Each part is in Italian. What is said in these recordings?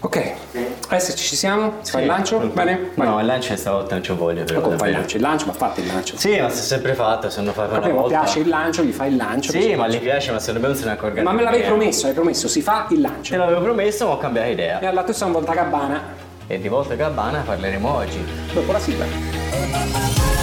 Ok, adesso ci siamo? Si fa il lancio? Bene? Vai. No, il lancio stavolta non ci voglio. Però, Ma fai il lancio? Il lancio, ma fate il lancio. Sì, ma si è sempre fatto, se non farlo una volta. piace il lancio, gli fai il lancio. Sì, ma gli piace, ma me non se ne accorge. Ma me l'avevi neanche. promesso, hai promesso, si fa il Te lancio. l'avevo promesso, ma ho cambiato E idea. alla tua una volta gabbana, E di volta Gabbana parleremo oggi. dopo la sigla.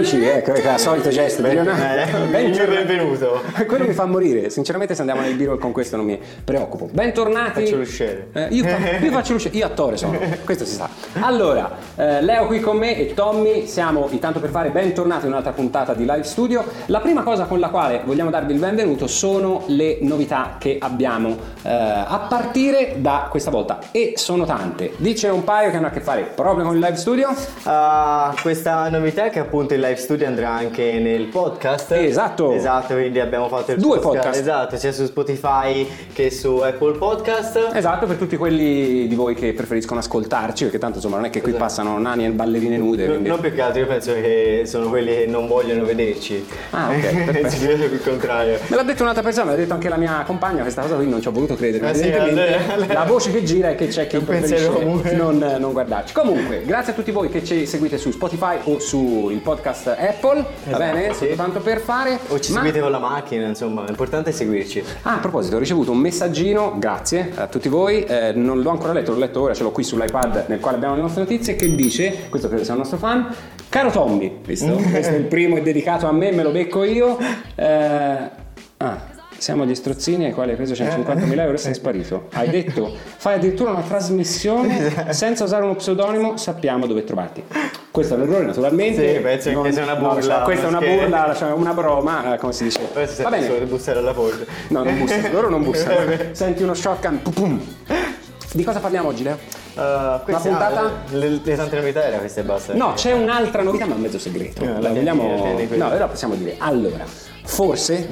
Amici, ecco, ecco, il solito gesto. Ben- Bentornati. eh, Bentornati. il mio benvenuto. Quello mi fa morire, sinceramente se andiamo nel b con questo non mi preoccupo. Bentornati. Faccio l'usciere. Eh, io, io faccio l'usciere, io attore sono, questo si sa. Allora, eh, Leo qui con me e Tommy, siamo intanto per fare bentornati in un'altra puntata di Live Studio. La prima cosa con la quale vogliamo darvi il benvenuto sono le novità che abbiamo eh, a partire da questa volta e sono tante. Dice un paio che hanno a che fare proprio con il Live Studio. Ah, questa novità è che appunto il live studio andrà anche nel podcast. Esatto. Esatto, quindi abbiamo fatto il Due podcast. Esatto, sia su Spotify che su Apple Podcast. Esatto, per tutti quelli di voi che preferiscono ascoltarci, perché tanto insomma non è che qui passano nani e ballerine nude. No- quindi- Non più che altro, io penso che sono quelli che non vogliono vederci. Ah, ok, perfetto. Il contrario. Me l'ha detto un'altra persona, me l'ha detto anche la mia compagna, questa cosa qui non ci ho voluto credere. Ah, sì, allora- la voce che gira è che c'è chi preferisce non, non guardarci. Comunque, grazie a tutti voi che ci seguite su Spotify o sul podcast Apple, va bene? sì. Soltanto per fare. O ci Ma- seguite con la macchina, insomma, l'importante è seguirci. Ah, a proposito, ho ricevuto un messaggino, grazie a tutti voi, eh, non l'ho ancora letto, l'ho letto ora, ce l'ho qui sull'iPad nel quale abbiamo le nostre notizie, che dice, questo credo sia un nostro fan, caro Tommy, visto? questo è il primo, è dedicato a me, me lo becco io. Eh, ah, siamo gli strozzini ai quali hai preso 150.000 euro e sei sparito. Hai detto, fai addirittura una trasmissione senza usare uno pseudonimo, sappiamo dove trovarti. Questo è un errore naturalmente. Sì, penso che sia una no, burla, questa è una non burla, cioè una broma, eh, come si dice. Va bene. solo bussare alla porta. No, non bussa, loro non bussano. Senti uno shotgun, pum, pum. Di cosa parliamo oggi, Leo? Uh, questa- puntata? ah, le, le tante novità era questa e basta. No, c'è un'altra novità, ma è mezzo segreto. No, La la vogliamo... No, però possiamo dire. Allora, forse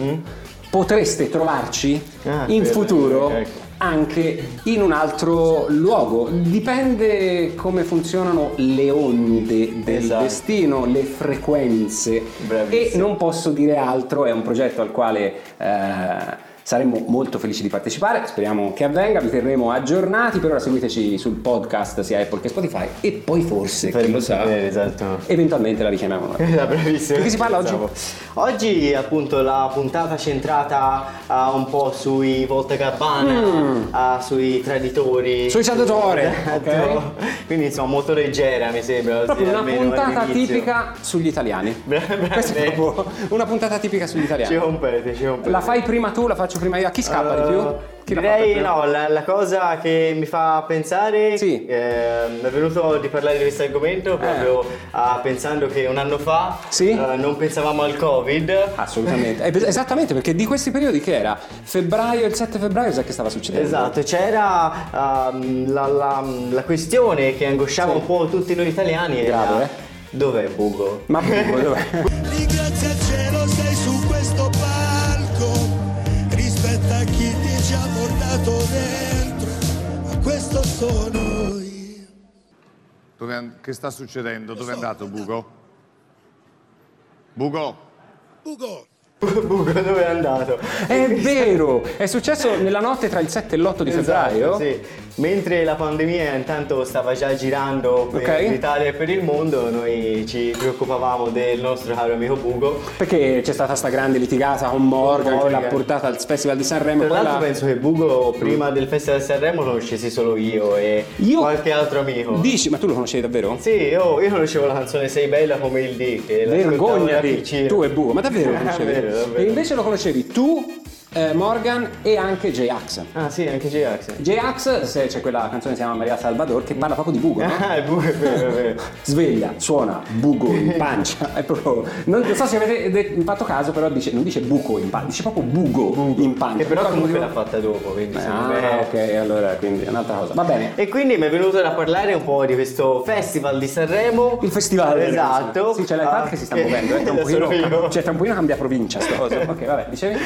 potreste trovarci Ah, in quello, futuro ecco. anche in un altro luogo. Dipende come funzionano le onde del Esatto. destino, le frequenze. E Bravissimo. non posso dire altro, è un progetto al quale eh, saremmo molto felici di partecipare, speriamo che avvenga, vi terremo aggiornati, per ora seguiteci sul podcast sia Apple che Spotify e poi forse, chi lo sa, sapere, esatto. eventualmente la richiamiamo noi. Bravissimo. Di che si parla oggi? Oggi appunto la puntata centrata ah, un po' sui Volta Gabbana, ah, sui traditori. Mm. Sui traditori, Esatto. ok. Quindi insomma molto leggera mi sembra. Proprio sì, una puntata tipica sugli italiani. Questa è proprio una puntata tipica sugli Ci italiani. compete, ci compete. La fai prima tu, la faccio prima io. A chi scappa di più? Uh, Chi direi no, la, la cosa che mi fa pensare Sì. ehm, è venuto di parlare di questo argomento proprio ah, pensando che un anno fa Sì. eh, non pensavamo al Covid. Assolutamente, Eh, esattamente perché di questi periodi che era? Febbraio, il 7 febbraio, sai che stava succedendo? Esatto, c'era ehm, la, la- la questione che angosciava Sì. un po' tutti noi italiani. era, Grave, eh? Dov'è Bugo? Ma Bugo, dov'è? ci ha portato dentro Ma questo sono io Dove che sta succedendo? Dove è andato Bugo? Bugo? Ugo Bugo dove è andato? È vero! È successo nella notte tra il 7 e l'8 di febbraio. Esatto, sì. Mentre la pandemia intanto stava già girando per Ok. l'Italia e per il mondo, noi ci preoccupavamo del nostro caro amico Bugo. Perché c'è stata sta grande litigata con Morgan, che Morgan. l'ha portata al Festival di Sanremo. Tra l'altro la- penso che Bugo prima del Festival di Sanremo lo conoscessi solo io e Io- qualche altro amico. Dici, ma tu lo conoscevi davvero? Sì, io, io conoscevo la canzone Sei bella come il D che Vergognati, tu e Bu, ma davvero lo conoscevi? E invece lo conoscevi tu eh, Morgan e anche J-Ax. Ah sì, anche J-Ax. J-Ax, se c'è quella canzone che si chiama Maria Salvador, che parla proprio di buco, no? Ah, è vero, è vero, è vero. Sveglia, suona, buco in pancia. È proprio. Non, so se avete fatto caso, però dice, non dice buco in pancia, dice proprio bugo, in pancia. Che però Per comunque l'ha fatta dopo, quindi secondo Ah, me... ok, allora quindi è un'altra cosa. Va bene. E quindi mi è venuto da parlare un po' di questo festival di Sanremo. Il festival Esatto. Sì, c'è l'iPad Ah, che si sta muovendo, eh, tra un pochino, io. cioè tra un pochino cambia provincia sta cosa. Ok, vabbè, dicevi?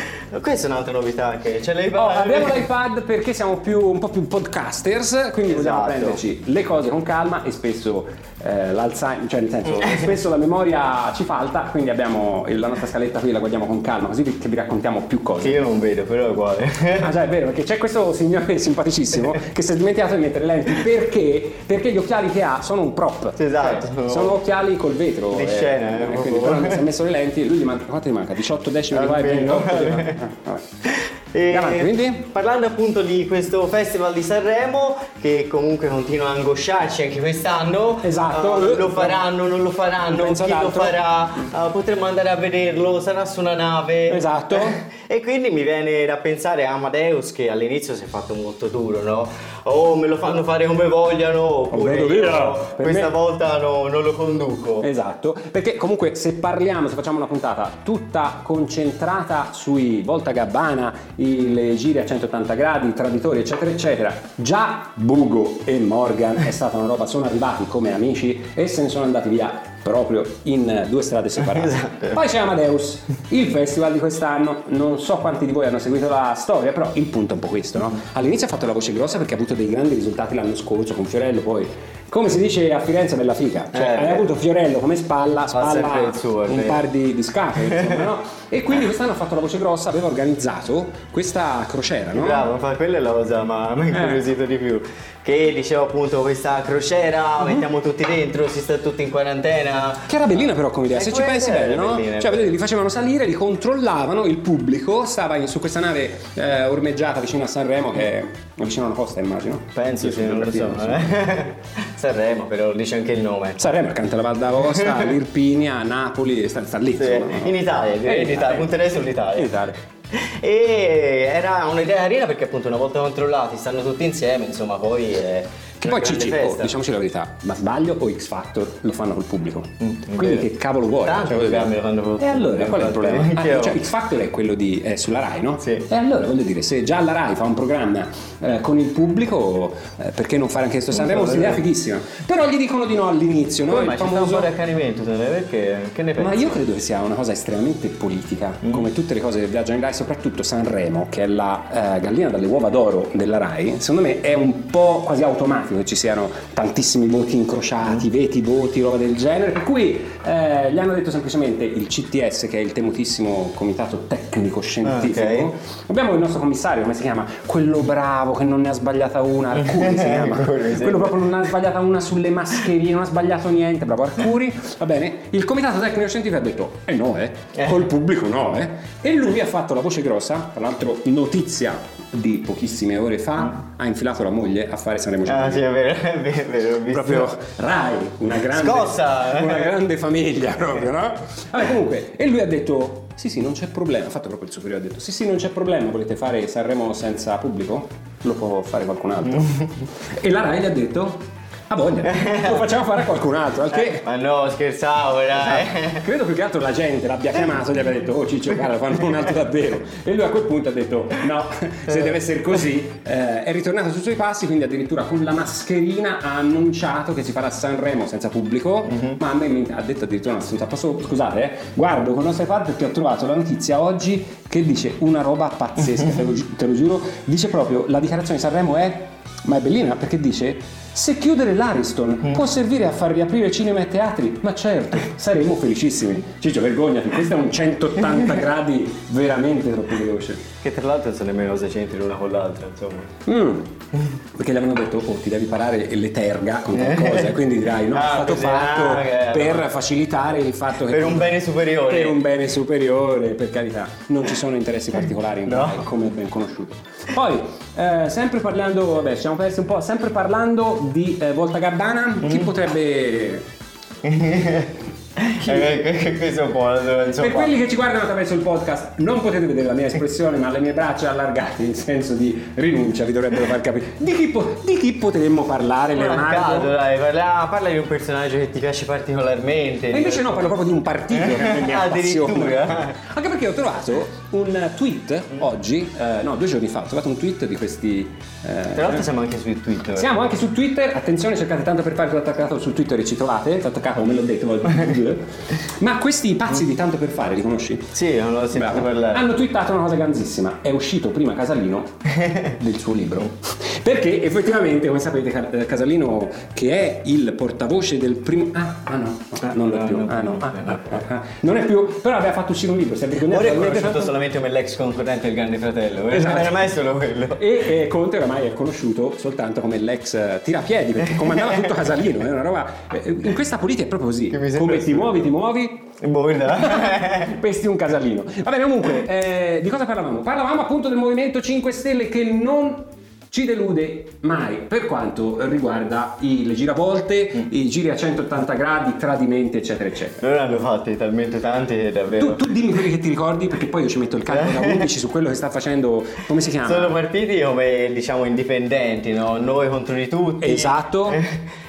Questa è un'altra novità anche. C'è l'iPad. Oh, abbiamo l'iPad perché siamo più, un po' più podcasters, quindi vogliamo Esatto. prenderci le cose con calma e spesso eh, l'Alzheimer, cioè nel senso, spesso la memoria ci falta, quindi abbiamo la nostra scaletta qui, la guardiamo con calma, così vi- che vi raccontiamo più Che cose. io non vedo, però è uguale. Ah già è vero, perché c'è questo signore simpaticissimo che si è dimenticato di mettere le lenti perché? Perché gli occhiali che ha sono un prop. Esatto. Cioè, sono occhiali col vetro. Di scena, eh, quindi però si è messo le lenti lui gli manca, quanto gli manca? 18 decimi di qua e Almeno. 28 di. E Avanti? Parlando appunto di questo festival di Sanremo, che comunque continua a angosciarci anche quest'anno. Esatto. eh, lo faranno, non lo faranno, penso chi lo farà, eh, potremmo andare a vederlo, sarà su una nave. Esatto. E quindi mi viene da pensare a Amadeus che all'inizio si è fatto molto duro, no? Oh, me lo fanno fare come vogliano, oppure io via. Questa me- volta no- non lo conduco. Esatto, perché comunque se parliamo, se facciamo una puntata tutta concentrata sui Volta Gabbana, i- le giri a 180 gradi, i traditori, eccetera, eccetera, già Bugo e Morgan è stata una roba, sono arrivati come amici e se ne sono andati via proprio in due strade separate. Esatto. Poi c'è Amadeus, il festival di quest'anno, non so quanti di voi hanno seguito la storia, però il punto è un po' questo, no? All'inizio ha fatto la voce grossa perché ha avuto dei grandi risultati l'anno scorso con Fiorello, poi come si dice a Firenze bella figa, cioè Eh, hai avuto Fiorello come spalla, spalla suo, un par di, di scafe, insomma, no? E quindi quest'anno ha fatto la voce grossa, aveva organizzato questa crociera, no? Bravo, quella è la cosa ma mi ha incuriosito di più. Che dicevo appunto questa crociera, mettiamo tutti dentro, si sta tutti in quarantena. Che era bellina però come idea, Eh, se ci pensi bene, no? bellina, Cioè, vedete, li facevano salire, li controllavano, il pubblico stava in- su questa nave eh, ormeggiata vicino a Sanremo, che è vicino a una costa, immagino. Penso sì, non lo so. eh. Sanremo, però dice anche il nome. Sanremo accanto alla Val d'Aosta, l'Irpinia, Napoli, sta, sta lì. Sì, insomma, no? in Italia, Eh, in Italia, punterei In sull'Italia. Italia. E era un'idea carina perché appunto una volta controllati stanno tutti insieme, insomma poi è Che poi Cicci, oh, diciamoci la verità, ma sbaglio o X Factor lo fanno col pubblico? è Quindi vero. che cavolo vuoi? Dire- programmi lo fanno E allora, qual è il problema? Ah, io. cioè, X Factor è quello di, è sulla Rai, no? Sì. E allora voglio dire, se già la Rai fa un programma eh, con il pubblico, eh, perché non fare anche questo Sanremo? Un'idea è vero. fighissima. Però gli dicono di no all'inizio, no? Il mai ci sta un famoso- po' di accanimento, te ne- perché? Che ne pensi? Ma io credo che sia una cosa estremamente politica, Mm. come tutte le cose che viaggiano in Rai, soprattutto Sanremo, che è la eh, gallina dalle uova d'oro della Rai, secondo me è un po' quasi automatico che ci siano tantissimi voti incrociati, veti, voti, roba del genere, per cui eh, gli hanno detto semplicemente il CTS, che è il temutissimo comitato tecnico scientifico, Ah, ok. abbiamo il nostro commissario, come si chiama? Quello bravo che non ne ha sbagliata una, Arcuri si chiama, quello proprio non ha sbagliata una sulle mascherine, non ha sbagliato niente, bravo Arcuri, va bene, il comitato tecnico scientifico ha detto, eh no eh, Eh. col pubblico no eh, e lui ha fatto la voce grossa, tra l'altro notizia di pochissime ore fa, ha infilato la moglie a fare Sanremo Ah sì, 100. è vero, è vero, è vero, ho visto. Proprio Rai, una grande, Scossa! una grande famiglia proprio, no? Vabbè, comunque, e lui ha detto, sì sì, non c'è problema, ha fatto proprio il superiore, ha detto, sì sì, non c'è problema, volete fare Sanremo senza pubblico? Lo può fare qualcun altro. e la Rai gli ha detto, a voglia, lo facciamo fare a qualcun altro, al che... Ma no, scherzavo, dai. Credo più che altro la gente l'abbia chiamato e gli abbia detto oh Ciccio cara fanno un altro davvero. E lui a quel punto ha detto no se deve essere così eh, è ritornato sui suoi passi quindi addirittura con la mascherina ha annunciato che si farà Sanremo senza pubblico ma a me ha detto addirittura una scusa posso scusate eh, guardo con nostro iPad perché ho trovato la notizia oggi che dice una roba pazzesca te lo, te lo giuro. Dice proprio la dichiarazione di Sanremo è ma è bellina perché dice se chiudere l'Ariston può servire a far riaprire cinema e teatri, ma certo, saremo felicissimi. Ciccio, vergognati, questo è un 180 gradi veramente troppo veloce. Che tra l'altro non so nemmeno se c'entri l'una con l'altra, insomma. Mm. Perché gli avevano detto, oh, ti devi parare le terga con qualcosa, e quindi dirai, no, Ah, è stato fatto ah, per allora. facilitare il fatto che... Per un bene superiore. Per un bene superiore, per carità. Non ci sono interessi particolari in No. Come ben conosciuto. Poi, eh, sempre parlando, vabbè, ci siamo persi un po', sempre parlando di eh, Volta Gabbana, chi Mm. potrebbe Eh, questo è un po'. insomma. Per quelli che ci guardano attraverso il podcast, non potete vedere la mia espressione, ma le mie braccia allargate in senso di rinuncia vi dovrebbero far capire. Di chi, po- di chi potremmo parlare, a caso, Leonardo? dai, parla, parla di un personaggio che ti piace particolarmente. E invece no, parlo proprio di un partito che mi appassiona. Addirittura? Anche perché ho trovato un tweet oggi, eh, no, due giorni fa, ho trovato un tweet di questi. eh, Tra l'altro siamo anche su Twitter. Siamo anche su Twitter, attenzione cercate tanto per fare tutto attaccato su Twitter e ci trovate, tanto capo me l'ho detto, ma questi pazzi di tanto per fare li conosci? Sì, non l'ho sentito parlare. Hanno twittato una cosa grandissima, è uscito prima Casalino del suo libro. Perché effettivamente, come sapete, eh, Casalino che è il portavoce del primo... Ah, ah no, ah, non lo è più. Ah, no, ah, ah, ah, ah. Non è più, però aveva fatto uscire un libro, si è vergognato. Ora è conosciuto fatto- solamente come l'ex concorrente del Grande Fratello. eh. Esatto. Non era mai solo quello. E eh, Conte oramai è conosciuto soltanto come l'ex tirapiedi perché comandava tutto Casalino, è una roba. eh, In questa politica è proprio così. Come ti muovi, ti muovi, guarda. pesti un casalino. Va bene, comunque, eh, di cosa parlavamo? Parlavamo appunto del Movimento 5 Stelle che non ci delude mai per quanto riguarda i- le giravolte, i giri a 180 gradi, tradimenti, eccetera, eccetera. Loro hanno fatti talmente tanti che davvero. Tu, tu dimmi quelli che ti ricordi, perché poi io ci metto il calcolo da 11 su quello che sta facendo. Come si chiama? Sono partiti come diciamo indipendenti, no? Noi contro di tutti. Esatto.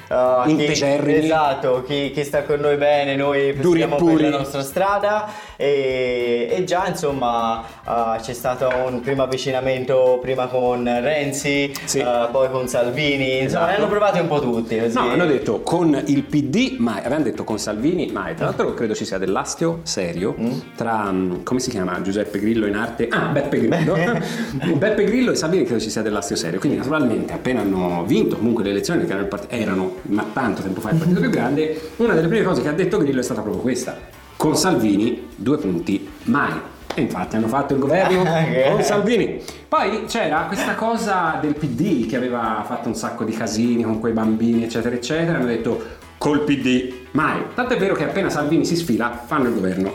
Uh, chi- Integerrimi. esatto, chi, chi sta con noi bene, noi puri. per la nostra strada e, e già insomma uh, c'è stato un primo avvicinamento prima con Renzi, Sì. uh, poi con Salvini, insomma Esatto. hanno provati un po' tutti. Così. No, hanno detto con il PD mai, avevano detto con Salvini mai. Tra l'altro credo ci sia dell'astio serio tra, mm, come si chiama, Giuseppe Grillo in arte? Ah, Beppe Grillo. Beppe Grillo e Salvini credo ci sia dell'astio serio. Quindi naturalmente appena hanno vinto comunque le elezioni, che erano, part- erano ma tanto tempo fa il partito più grande, una delle prime cose che ha detto Grillo è stata proprio questa. Con Salvini, due punti, mai. E infatti hanno fatto il governo con Salvini. Poi c'era questa cosa del PD che aveva fatto un sacco di casini con quei bambini, eccetera, eccetera. Hanno detto col PD mai. Tanto è vero che appena Salvini si sfila, fanno il governo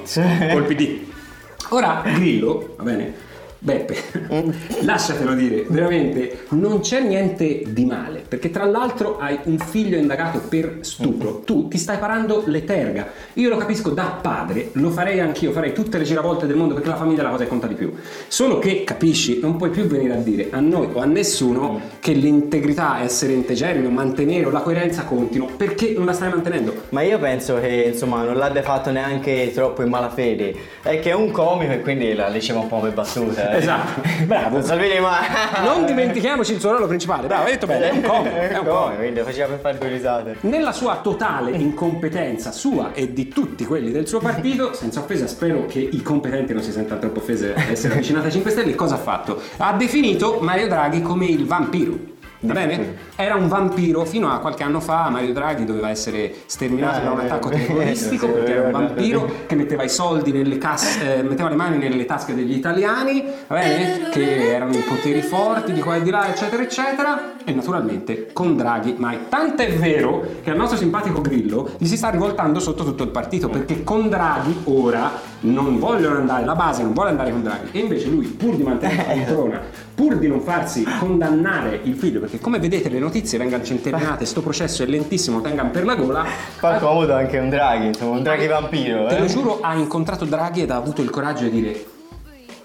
col PD. Ora Grillo, va bene? Beppe, lasciatelo dire, veramente non c'è niente di male, perché tra l'altro hai un figlio indagato per stupro, tu ti stai parando le terga. Io lo capisco da padre, lo farei anch'io, farei tutte le giravolte del mondo perché la famiglia è la cosa che conta di più. Solo che capisci, non puoi più venire a dire a noi o a nessuno che l'integrità, essere integerrimi o mantenere o la coerenza contino, perché non la stai mantenendo. Ma io penso che insomma non l'abbia fatto neanche troppo in malafede, è che è un comico e quindi la diceva un po' per battuta. Eh. Esatto, bravo. Salvini ma... Non dimentichiamoci il suo ruolo principale, bravo, hai detto bene, è un comico, è un comico. quindi faceva per fare due risate. Nella sua totale incompetenza sua e di tutti quelli del suo partito, senza offesa, spero che i competenti non si sentano troppo offesi ad essere avvicinati ai 5 Stelle, cosa ha fatto? Ha definito Mario Draghi come il vampiro. Va bene? Era un vampiro fino a qualche anno fa. Mario Draghi doveva essere sterminato da un vero. attacco terroristico Sì, perché era un vampiro che metteva i soldi nelle casse, eh, metteva le mani nelle tasche degli italiani, va bene? Che erano i poteri forti di qua e di là, eccetera, eccetera. E naturalmente con Draghi mai. Tanto è vero che al nostro simpatico Grillo gli si sta rivoltando sotto tutto il partito perché con Draghi ora non vogliono andare, la base non vuole andare con Draghi. E invece lui, pur di mantenere la poltrona, pur di non farsi condannare il figlio, perché come vedete le notizie vengono centellinate, sto processo è lentissimo, tengano per la gola. Fa comodo anche un Draghi, insomma, un Draghi vampiro. Te eh. lo giuro, ha incontrato Draghi ed ha avuto il coraggio di dire.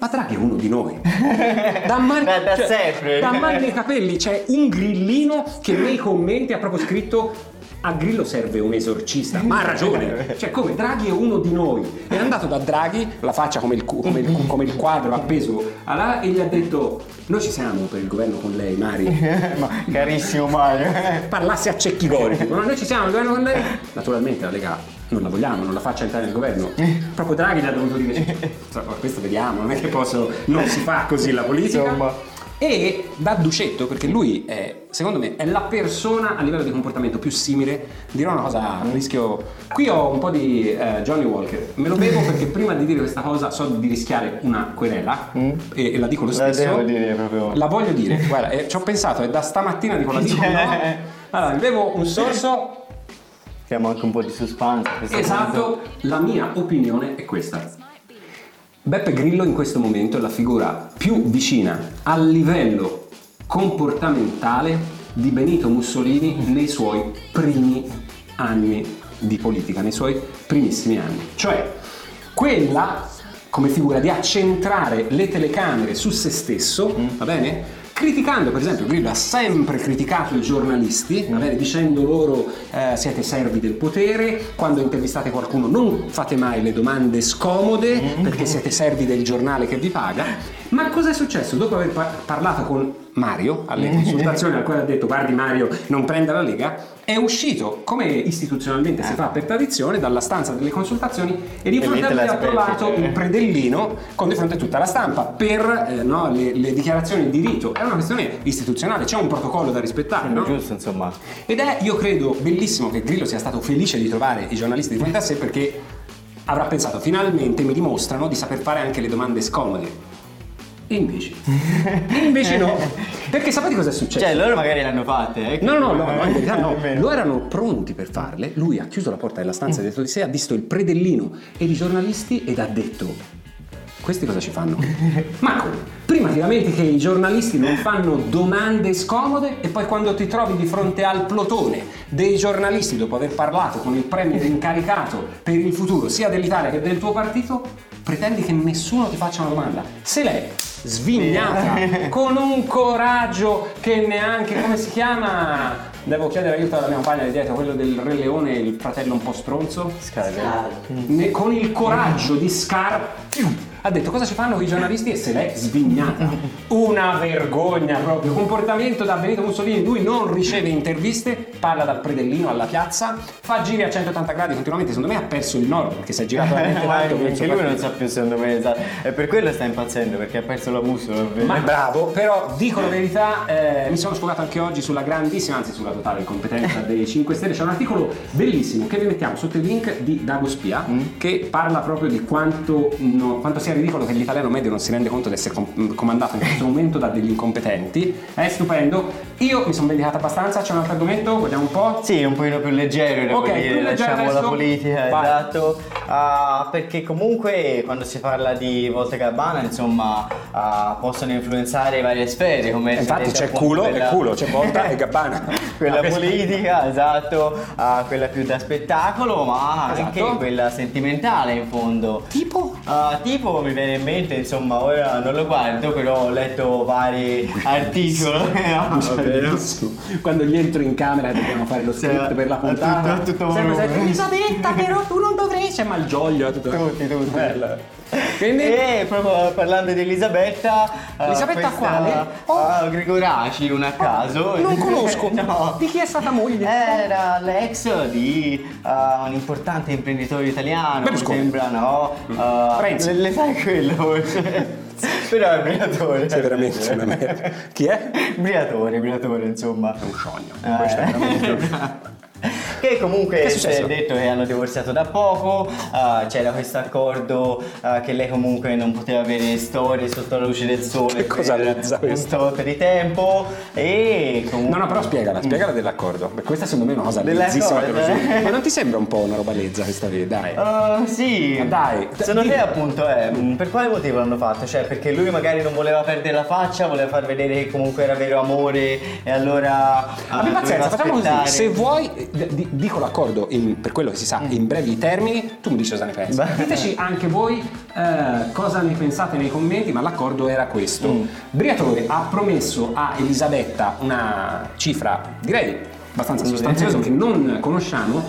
Ma Draghi è uno di noi. Da, man- Da- da sempre. Da mani nei capelli c'è un grillino che nei commenti ha proprio scritto. A Grillo serve un esorcista, ma ha ragione. Cioè, come Draghi è uno di noi. È andato da Draghi, la faccia come il, cu- come il cu- come il quadro appeso a là, e gli ha detto: Noi ci siamo per il governo con lei, Mari. Ma carissimo Mario. Parlasse a cecchi gori, "Ma noi ci siamo, il governo con lei. Naturalmente la Lega non la vogliamo, non la faccia entrare nel governo. Proprio Draghi gli ha dovuto dire, "Insomma, questo vediamo, non è che posso, non si fa così la politica. Insomma. E da Ducetto, perché lui è, secondo me, è la persona a livello di comportamento più simile, dirò una cosa, a rischio... Qui ho un po' di eh, Johnny Walker, me lo bevo perché prima di dire questa cosa so di rischiare una querela e, e la dico lo La stesso. devo dire proprio. La voglio dire, guarda, eh, ci ho pensato, è da stamattina dico la dico no. Allora, bevo un sorso, Siamo anche un po' di suspense. esatto, la mia opinione è questa. Beppe Grillo in questo momento è la figura più vicina al livello comportamentale di Benito Mussolini nei suoi primi anni di politica nei suoi primissimi anni. Cioè, quella come figura di accentrare le telecamere su se stesso, va bene? Criticando, per esempio, Grillo ha sempre criticato i giornalisti, bene, dicendo loro eh, siete servi del potere, quando intervistate qualcuno non fate mai le domande scomode perché siete servi del giornale che vi paga. Ma cosa è successo? Dopo aver par- parlato con Mario alle consultazioni al quale ha detto guardi Mario non prenda la Lega, è uscito come istituzionalmente si fa per tradizione dalla stanza delle consultazioni e di fronte a lui ha trovato il predellino con di fronte a tutta la stampa per eh, no, le, le dichiarazioni di rito. È una questione istituzionale, c'è un protocollo da rispettare, no? Giusto, insomma. Ed è, io credo, bellissimo che Grillo sia stato felice di trovare i giornalisti di fronte a sé perché avrà pensato finalmente mi dimostrano di saper fare anche le domande scomode. E invece, e invece no, perché sapete cosa è successo? Cioè, loro magari l'hanno fatte, eh? No, no, no, no, in verità no. Loro erano pronti per farle. Lui ha chiuso la porta della stanza dietro di sé, ha visto il predellino e i giornalisti ed ha detto: Questi cosa ci fanno? Ma come? Prima ti lamenti che i giornalisti non fanno domande scomode e poi quando ti trovi di fronte al plotone dei giornalisti dopo aver parlato con il premier incaricato per il futuro sia dell'Italia che del tuo partito, pretendi che nessuno ti faccia una domanda. Se lei svignata con un coraggio che neanche come si chiama? Devo chiedere aiuto alla mia compagna di dietro quello del Re Leone il fratello un po' stronzo? Ne- con il coraggio di Scar ha detto cosa ci fanno i giornalisti e se l'è svignata una vergogna proprio comportamento da Benito Mussolini lui non riceve interviste parla dal predellino alla piazza fa giri a 180 gradi continuamente secondo me ha perso il nord perché si è girato veramente tanto anche lui non sa più secondo me esatto. E per quello sta impazzendo perché ha perso la bussola. Ma bravo, però dico la verità, eh, mi sono sfogato anche oggi sulla grandissima, anzi sulla totale incompetenza dei 5 Stelle. C'è un articolo bellissimo che vi mettiamo sotto il link di Dago Spia che parla proprio di quanto, no- quanto sia ridicolo che l'italiano medio non si rende conto di essere com- comandato in questo momento da degli incompetenti. È stupendo. Io mi sono vendicata abbastanza, c'è un altro argomento, vogliamo un po'? Sì, un pochino più leggero devo Ok, dire, lasciamo adesso. la politica, Vai. esatto. Ah, perché comunque quando si parla di Volta Gabbana, insomma, ah, possono influenzare varie sfere, come è Infatti c'è culo e quella- culo, c'è Volta e Gabbana. quella Ah, politica, esatto, ah, quella più da spettacolo, ma anche Esatto. quella sentimentale in fondo. Tipo? Tipo mi viene in mente, insomma, ora non lo guardo, però ho letto vari articoli. no, Cioè, no. bellissimo. Quando gli entro in camera dobbiamo fare lo script Sì, per la puntata. tutto- tutto sempre sempre, Elisabetta, però tu non dovresti. C'è Malgioglio. Tutto. Tutti, tutti. Bello. Quindi, E proprio parlando di Elisabetta, eh, Elisabetta questa- quale? Oh. ah, Gregoraci, un a caso. non conosco. no. Di chi è stata moglie? Era l'ex di eh, un importante imprenditore italiano, mi Berlusconi. sembra, no? Eh, Renzi. Le, le sai quello forse? Però è Briatore. Sei veramente una merda. Chi è? Briatore, Briatore, insomma. È un sogno. Eh. Questo è veramente- Che comunque si è detto che hanno divorziato da poco, eh, c'era questo accordo eh, che lei comunque non poteva avere storie sotto la luce del sole Che cosa per lezza un tot di tempo e comunque... No, no, però spiegala, spiegala dell'accordo. Beh, questa secondo me è una cosa Dell'accordo, lezzissima che lo giuro. Ma non ti sembra un po' una roba lezza questa qui? Dai. Uh, sì, Ma dai, secondo te appunto è mh, per quale motivo l'hanno fatto? Cioè perché lui magari non voleva perdere la faccia, voleva far vedere che comunque era vero amore e allora Abbi pazienza, doveva facciamo così. Se vuoi, di- dico l'accordo in- per quello che si sa in brevi termini, tu mi dici cosa ne pensi. Beh. Diteci anche voi eh, cosa ne pensate nei commenti, ma l'accordo era questo. Mm. Briatore ha promesso a Elisabetta una cifra, direi abbastanza sostanziosa, che non conosciamo,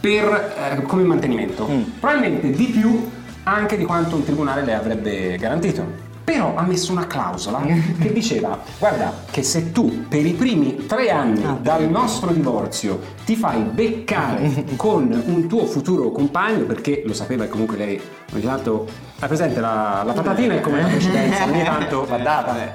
per, eh, come mantenimento. Mm. Probabilmente di più anche di quanto un tribunale le avrebbe garantito. Però ha messo una clausola che diceva: Guarda, che se tu per i primi tre anni dal nostro divorzio ti fai beccare con un tuo futuro compagno, perché lo sapeva e comunque lei ogni tanto. Hai presente la, la patatina è come la precedenza, ogni tanto va data.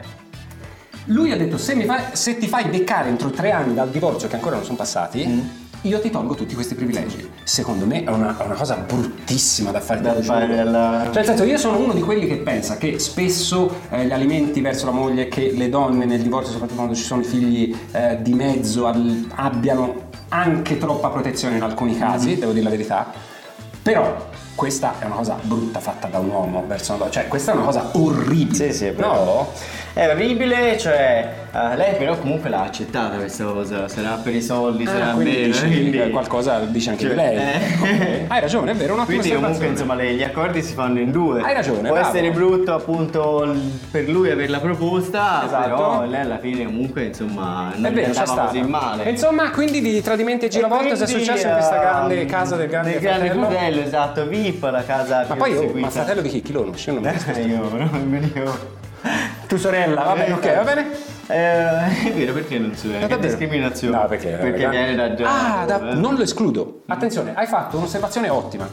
Lui ha detto: se, mi fai- se ti fai beccare entro tre anni dal divorzio, che ancora non sono passati, io ti tolgo tutti questi privilegi. Secondo me è una, è una cosa bruttissima da fare Da fare alla- Cioè, nel senso, io sono uno di quelli che pensa che spesso eh, gli alimenti verso la moglie, che le donne nel divorzio, soprattutto quando ci sono i figli eh, di mezzo, al- abbiano anche troppa protezione in alcuni casi, devo dire la verità. Però questa è una cosa brutta fatta da un uomo verso una donna, cioè questa è una cosa orribile. Sì, sì, vero. no? È orribile, cioè eh, lei però comunque l'ha accettata questa cosa, sarà per i soldi, sarà Ah, quindi meno, dici, quindi- eh, qualcosa dice anche Cioè, lei. eh. Hai ragione, è vero, un'ottima Quindi comunque insomma le- gli accordi si fanno in due. Hai ragione, Può bravo. essere brutto appunto per lui averla proposta, Esatto. però lei alla fine comunque insomma non È vero, c'è stato. così male. Insomma, quindi di tradimenti e giravolte cosa è successo in questa ehm, grande casa del grande del grande fratello? fratello, esatto, VIP, la casa Ma poi, oh, ma fratello di chi? Chi lo conosce? Non mi Eh, io, no, nemmeno Tu sorella, va bene, ok, va bene? Eh, è vero, perché non Eh, che davvero? discriminazione. No, perché, Perché viene da già. Ah, da- eh. non lo escludo. Attenzione, hai fatto un'osservazione ottima.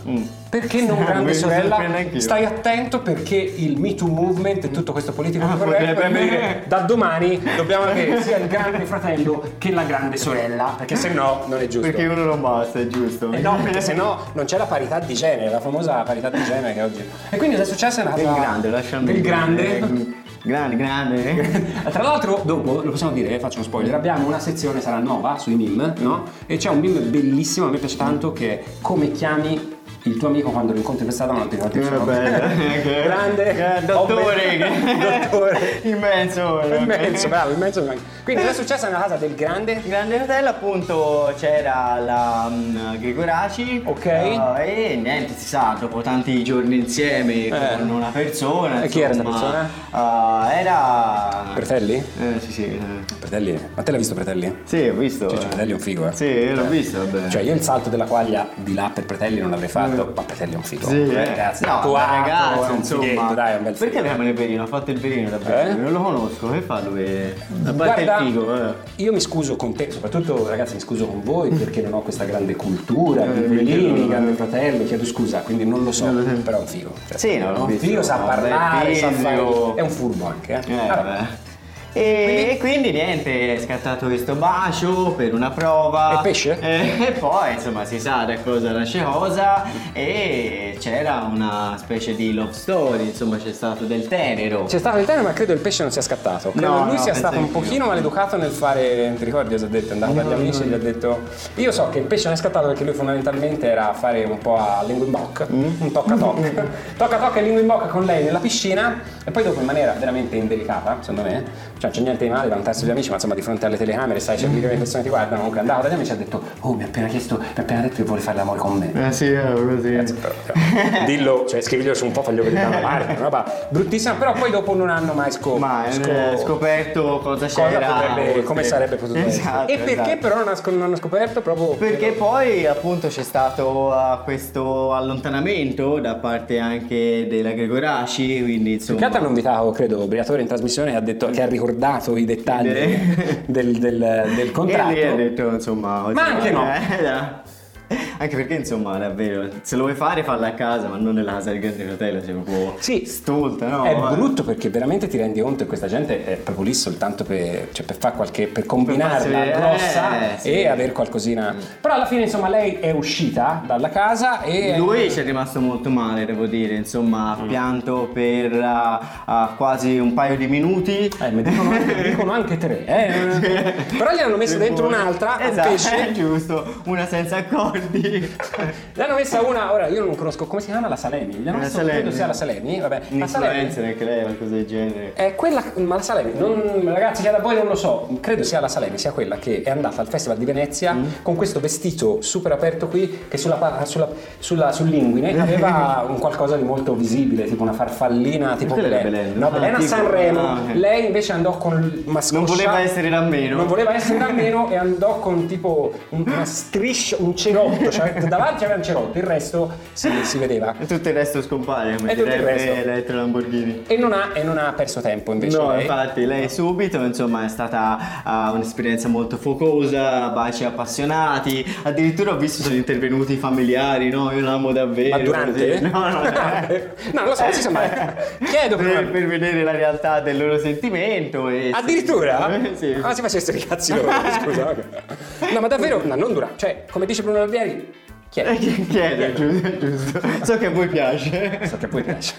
Perché non grande sorella? Stai attento perché il Me Too Movement e tutto questo politico Ah, corretto dire da domani dobbiamo avere sia il grande fratello che la grande sorella, perché se no non è giusto. Perché uno non basta, è giusto. Eh no, perché se no non c'è la parità di genere, la famosa parità di genere che oggi. E quindi cosa è successo? È una Del cosa- grande, lasciami Del grande. Grande, grande. Tra l'altro, dopo, lo possiamo dire, faccio uno spoiler, abbiamo una sezione, sarà nuova, sui meme, no? E c'è un meme bellissimo, a me piace tanto, che è come chiami il tuo amico quando lo incontri per strada, non ti ricordi suo nome. Che- Grande. Eh, dottore. Dottore. Immenso. Immenso, bravo, immenso. Quindi cosa è successo nella casa del grande? Grande Fratello appunto c'era la mm, Gregoraci Ok. eh, e niente si sa dopo tanti giorni insieme con una persona Eh. E chi era sta insomma, eh, era Pretelli? eh, sì sì eh. Pretelli? Ma te l'hai visto Pretelli? sì ho visto Cioè, eh. Pretelli è un figo, eh. sì l'ho visto vabbè Cioè io il salto della quaglia di là per Pretelli non l'avrei fatto, ma Pretelli è un figo. sì, Eh, eh. ragazzi, no, ma ragazzi, è un insomma, fighetto, dai, è un bel perché abbiamo il perino? Ha fatto il perino davvero? Eh? Non lo conosco, che fa lui? Guarda, il figo, eh. io mi scuso con te, soprattutto ragazzi mi scuso con voi perché non ho questa grande cultura di Eh, Bellini, perché- grande fratello, chiedo scusa, quindi non lo so, però è un figo. Cioè, Sì, no, l'ho un figo, sa vabbè, parlare, sa fare... È un furbo anche, eh. Eh, vabbè. E quindi niente, è scattato questo bacio per una prova. E pesce? E, e poi insomma si sa da cosa nasce cosa. E c'era una specie di love story, insomma c'è stato del tenero. C'è stato il tenero, ma credo il pesce non sia scattato. Credo No, lui no, sia stato un pochino maleducato nel fare. Ti ricordi cosa ha detto? Andato dagli amici e gli ha detto. Io so che il pesce non è scattato perché lui fondamentalmente era a fare un po' a lingua in bocca, Mm. un tocca tocca. tocca tocca e lingua in bocca con lei nella piscina e poi dopo in maniera veramente indelicata, secondo me. Cioè c'è niente di male vantarsi gli amici, ma insomma di fronte alle telecamere, sai, c'è video che le persone ti guardano. Comunque andavo dagli amici e ha detto: Oh, mi ha appena chiesto, mi ha appena detto che vuole fare l'amore con me. Eh sì, così. Ragazzi, però, cioè, dillo, cioè scriviglielo su un po', faglielo vedere da una parte, una roba bruttissima, però poi dopo non hanno mai scop- Ma scop- eh, scoperto cosa cosa c'era. potrebbe, come sarebbe potuto Esatto, essere. E perché esatto. però non, ha sc- non hanno scoperto proprio Perché poi appunto c'è stato uh, questo allontanamento da parte anche della Gregoraci, quindi insomma... Che altro hanno invitato, credo, Briatore in trasmissione e ha detto che ha ricordato i dettagli del, del- del contratto. E lì ha detto insomma... Ma anche no. eh, no. Anche perché insomma davvero, se lo vuoi fare falla a casa, ma non nella casa del grande fratello, sei proprio Sì, stolta, no? È brutto perché veramente ti rendi conto che questa gente è proprio lì soltanto per, cioè per fare qualche. per combinarla vedere, grossa eh, sì. e avere qualcosina. Però alla fine, insomma, lei è uscita dalla casa e. Lui ci è rimasto molto male, devo dire, insomma, Mm. ha pianto per uh, uh, quasi un paio di minuti. Eh, mi dicono dicono anche tre, eh. Però gli hanno messo dentro un'altra al esatto, pesce. giusto, una senza accordi. Gli hanno messa una, ora io non conosco, come si chiama la Salemi? Hanno La messo, Salemi. credo sia la Salemi, vabbè. La Salemi anche lei, qualcosa del genere. è quella, ma la Salemi, non, ragazzi che da voi non lo so, credo sia la Salemi, sia quella che è andata al Festival di Venezia Mm. con questo vestito super aperto qui che sulla, sulla, sulla, sull'inguine aveva un qualcosa di molto visibile, tipo una farfallina, tipo Belen. Belen. No, Ah, Belen a tipo- Sanremo. ah, ok. Lei invece andò con una Non voleva essere da meno. Non voleva essere da meno e andò con tipo un- una striscia, un cerotto, cioè davanti aveva un cerotto, il resto si, si vedeva. E tutto il resto scompare, come E direbbe. Elettra Lamborghini. E non ha, e non ha perso tempo invece No, lei. infatti lei subito, insomma, è stata ah, un'esperienza molto focosa, baci appassionati, addirittura ho visto sono intervenuti i familiari, no? Io l'amo davvero. Ma durante? No, no, no, lo so, non si sa mai. Chiedo per, per vedere la realtà del loro sentimento e... Addirittura? Sì. Ah, si facesse i cazzi loro, scusa. No, ma davvero, no, non dura. Cioè, come dice Bruno Barbieri, chiede. Eh, Chiede, giusto. So che a voi piace. So che poi piace.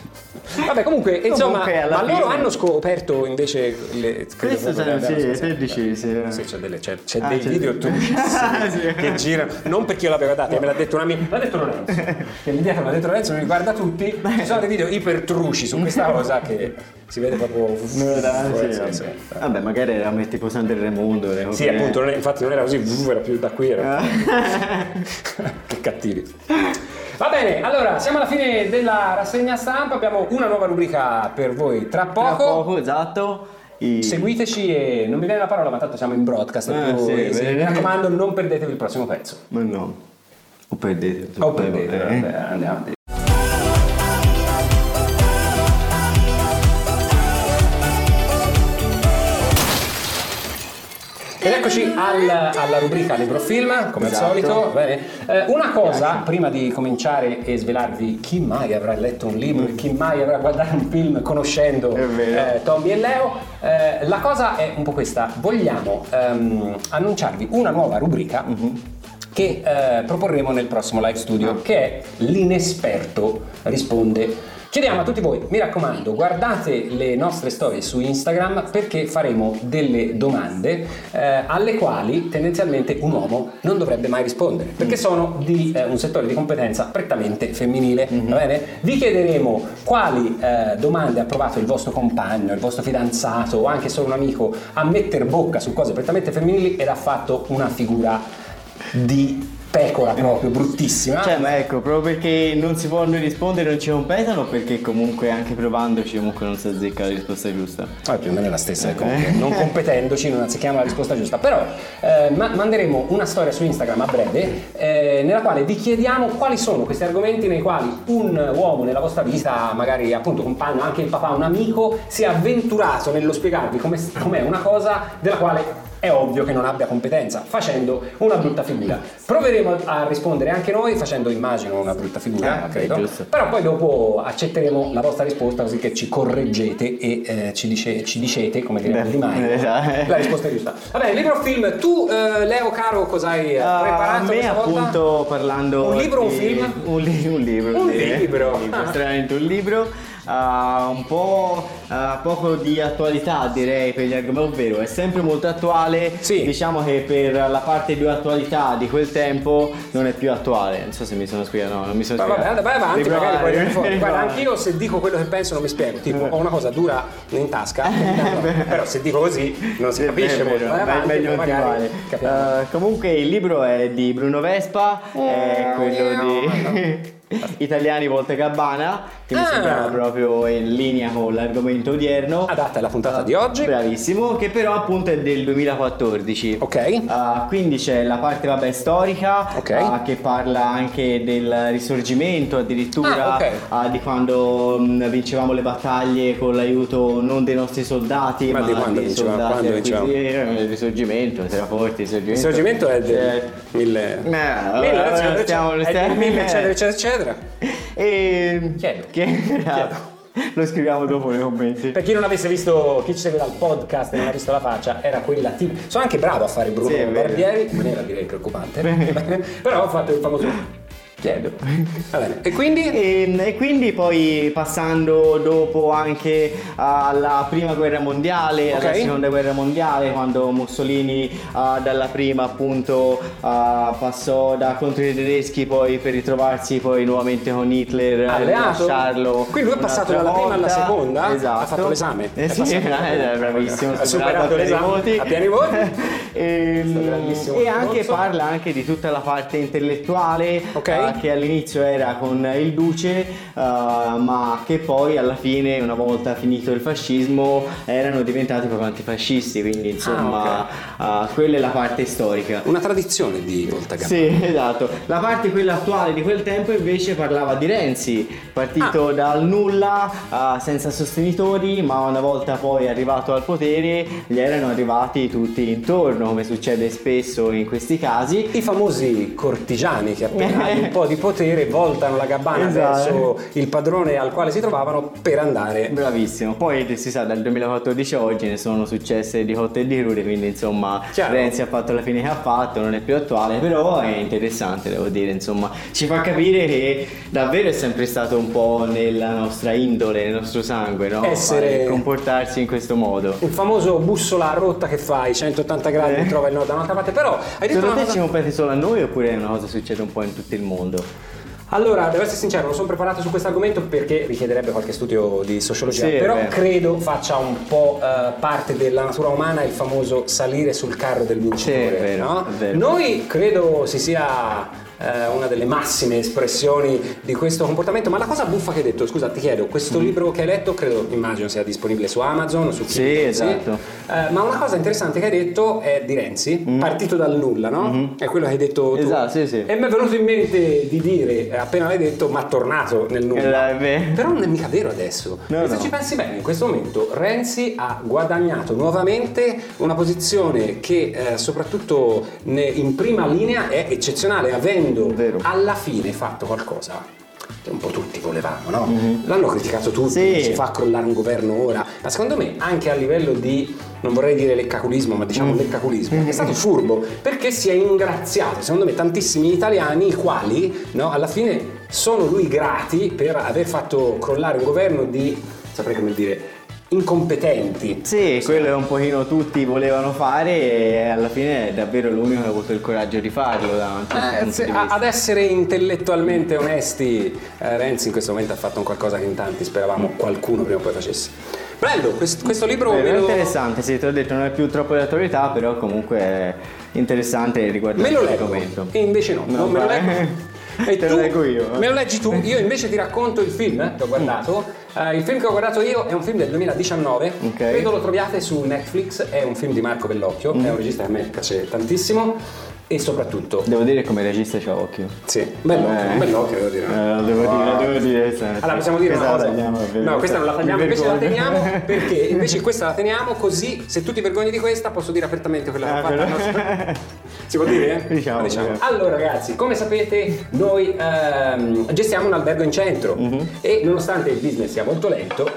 Vabbè, comunque, insomma, Comunque, ma loro fine- hanno scoperto invece le Questo che sì, te dicevi, sì. Sì, c'è, delle- c'è- c'è Ah, dei c'è video Sì. che girano, non perché io l'avevo data, me l'ha detto un amico, me l'ha detto Lorenzo, che dietro me l'ha detto Lorenzo, mi riguarda tutti, ci sono dei video iper truci su questa cosa che si vede proprio... No, dai, sì, Sì, vabbè. magari era metti posante il Raimondo. le Sì, cose- appunto, non è- infatti non era così, era più da qui, era... Ah. che cattivi. Va bene, allora siamo alla fine della rassegna stampa, abbiamo una nuova rubrica per voi tra poco. Tra poco, esatto. I- Seguiteci e non mi viene la parola, ma tanto siamo in broadcast. più sì, bene. mi raccomando, non perdetevi il prossimo pezzo. Ma no. O perdete. O perdete, Eh. vabbè, andiamo Ed eccoci al- alla rubrica Libro Film, come Esatto. al solito. Bene. Eh, una cosa, prima di cominciare e svelarvi chi mai avrà letto un libro e chi mai avrà guardato un film conoscendo eh, Tommy e Leo, eh, la cosa è un po' questa. Vogliamo ehm, annunciarvi una nuova rubrica che eh, proporremo nel prossimo live studio, che è l'inesperto risponde. Chiediamo a tutti voi, mi raccomando, guardate le nostre storie su Instagram perché faremo delle domande eh, alle quali tendenzialmente un uomo non dovrebbe mai rispondere, perché sono di eh, un settore di competenza prettamente femminile, va bene? Vi chiederemo quali eh, domande ha provato il vostro compagno, il vostro fidanzato o anche solo un amico a metter bocca su cose prettamente femminili ed ha fatto una figura di pecora proprio bruttissima. Cioè, ma ecco, proprio perché non si può noi rispondere, non ci competono, perché comunque anche provandoci comunque non si azzecca la risposta giusta. Ah, più o meno è la stessa, ecco. non competendoci non azzecchiamo la risposta giusta. Però eh, ma- manderemo una storia su Instagram a breve eh, nella quale vi chiediamo quali sono questi argomenti nei quali un uomo nella vostra vita, magari appunto compagno, anche il papà, un amico, si è avventurato nello spiegarvi come- com'è una cosa della quale è ovvio che non abbia competenza, facendo una brutta figura. Proveremo a rispondere anche noi facendo, immagino, una brutta figura, Ah, credo. giusto. Però poi dopo accetteremo la vostra risposta così che ci correggete e eh, ci, dice- ci dicete, come Beh, Di Maio, esatto. la risposta giusta. Va bene, libro o film, tu eh, Leo caro cosa hai eh, Ah, preparato a me questa volta? appunto parlando Un libro o un di- film? Un, li- un libro Un sì. libro. Ah. estremamente un libro Ah, un po' ah, poco di attualità direi per gli argomenti ovvero è sempre molto attuale Sì. diciamo che per la parte di attualità di quel tempo non è più attuale non so se mi sono spiegato no non mi sono Ma vabbè, spiegato vai avanti, magari Riprovare, poi fuori. Guarda, anch'io se dico quello che penso non mi spiego. Tipo, ho una cosa dura in tasca, però se dico così non si capisce molto. Vai avanti, meglio magari. Eh, comunque il libro è di Bruno Vespa, è quello di Italiani Volte Gabbana, che mi Ah. sembrava proprio in linea con l'argomento odierno. Adatta alla puntata di oggi. Bravissimo, che però appunto è del 2014. Ok. Ah, quindi c'è la parte vabbè storica Ok. ah, che parla anche del risorgimento addirittura Ah, ok. ah, di quando mh, vincevamo le battaglie con l'aiuto non dei nostri soldati Ma ma, di quando dei vincevamo? soldati Quando vincevamo? Eh, il risorgimento era forte il risorgimento Il sorgimento è del Eh, mille... eh, Mille, eccetera, stiamo- eccetera, è del mille, eh. eccetera, eccetera, eccetera. e Chiedo. che lo scriviamo dopo nei commenti Per chi non avesse visto, chi ci segue dal podcast e non ha visto la faccia, era quella tipo. Sono anche bravo a fare Bruno Sì. Barbieri, maniera direi preoccupante. Però ho fatto il famoso chiedo. E quindi? E, e quindi poi passando dopo anche alla prima guerra mondiale, alla Ok. seconda guerra mondiale, quando Mussolini ah, dalla prima appunto ah, passò da contro i tedeschi poi per ritrovarsi poi nuovamente con Hitler, Alleato? lasciarlo Quindi lui è passato dalla prima alla seconda? Esatto. Ha fatto l'esame? Eh È sì, alla eh, bravissimo, Ha superato pieni l'esame voti. a pieni voti. e, grandissimo e anche parla anche di tutta la parte intellettuale Ok. Che all'inizio era con il duce eh, ma che poi alla fine una volta finito il fascismo erano diventati proprio antifascisti quindi insomma Ah, eh, quella è la parte storica Una tradizione di Volta Gabba. sì, esatto. La parte quella attuale di quel tempo invece parlava di Renzi, partito Ah. dal nulla, eh, senza sostenitori, ma una volta poi arrivato al potere gli erano arrivati tutti intorno. come succede spesso in questi casi. I famosi cortigiani che appena un po' di potere voltano la gabbana Esatto. verso il padrone al quale si trovavano per andare. Bravissimo, poi si sa dal 2014 a oggi ne sono successe di cotte e di crude, quindi insomma Chiaro. Renzi ha fatto la fine che ha fatto, non è più attuale, però è interessante devo dire, insomma ci fa capire che davvero è sempre stato un po' nella nostra indole, nel nostro sangue, no? Essere- Fare- comportarsi in questo modo. Il famoso bussola rotta che fai 180 gradi Eh. trova il nodo da un'altra parte, però hai detto Secondo una te cosa... ci compete solo a noi oppure è una cosa che succede un po' in tutto il mondo? Allora, devo essere sincero, non sono preparato su questo argomento perché richiederebbe qualche studio di sociologia, Sì, però credo faccia un po' eh, parte della natura umana il famoso salire sul carro del vincitore. Sì, no? Noi credo si sia eh, una delle massime espressioni di questo comportamento, ma la cosa buffa che hai detto, scusa ti chiedo, questo libro che hai letto credo, immagino sia disponibile su Amazon, su Mm. Sì, Kindle, esatto. Eh, ma una cosa interessante che hai detto è di Renzi, partito dal nulla, no? È quello che hai detto tu. Mm. Esatto, sì, sì. E mi è venuto in mente di dire, appena l'hai detto, ma tornato nel nulla. Eh. Però non è mica vero adesso. No, E se no. ci pensi bene, in questo momento Renzi ha guadagnato nuovamente una posizione che eh, soprattutto in prima linea è eccezionale, avendo Vero. alla fine fatto qualcosa che un po' tutti volevamo, no? L'hanno criticato tutti. Sì. si fa crollare un governo ora, ma secondo me anche a livello di, non vorrei dire leccaculismo, ma Mm. diciamo leccaculismo, è stato furbo perché si è ingraziato, secondo me, tantissimi italiani i quali no, alla fine sono lui grati per aver fatto crollare un governo di, saprei come dire, incompetenti. Sì, quello è un pochino tutti volevano fare e alla fine è davvero l'unico che ha avuto il coraggio di farlo Eh, se- di ad essere intellettualmente onesti, eh, Renzi in questo momento ha fatto un qualcosa che in tanti speravamo qualcuno prima o poi facesse. Bello, quest- questo libro È lo, interessante, sì, ti ho detto non è più troppo di attualità, però comunque è interessante riguardare me lo leggo, l'argomento. e invece no, No, non me lo leggo. E Te lo tu leggo io. Me lo leggi tu, io invece ti racconto il film eh, che ho guardato. Eh, il film che ho guardato io è un film del 2019, Ok. credo lo troviate su Netflix, è un film di Marco Bellocchio, Mm. è un regista che a me piace tantissimo e soprattutto, Devo dire come regista c'ha occhio. sì, Bellocchio, Eh. Bellocchio devo dire. Eh, lo devo dire, lo devo dire. Allora possiamo dire Questa una cosa. tagliamo, no, questa non la tagliamo, invece la teniamo perché invece questa la teniamo così se tu ti vergogni di questa posso dire apertamente quella che Ah, però- al nostro- Si può dire? Diciamo, Ma diciamo. Allora ragazzi, come sapete noi ehm, gestiamo un albergo in centro Mhm. e nonostante il business sia molto lento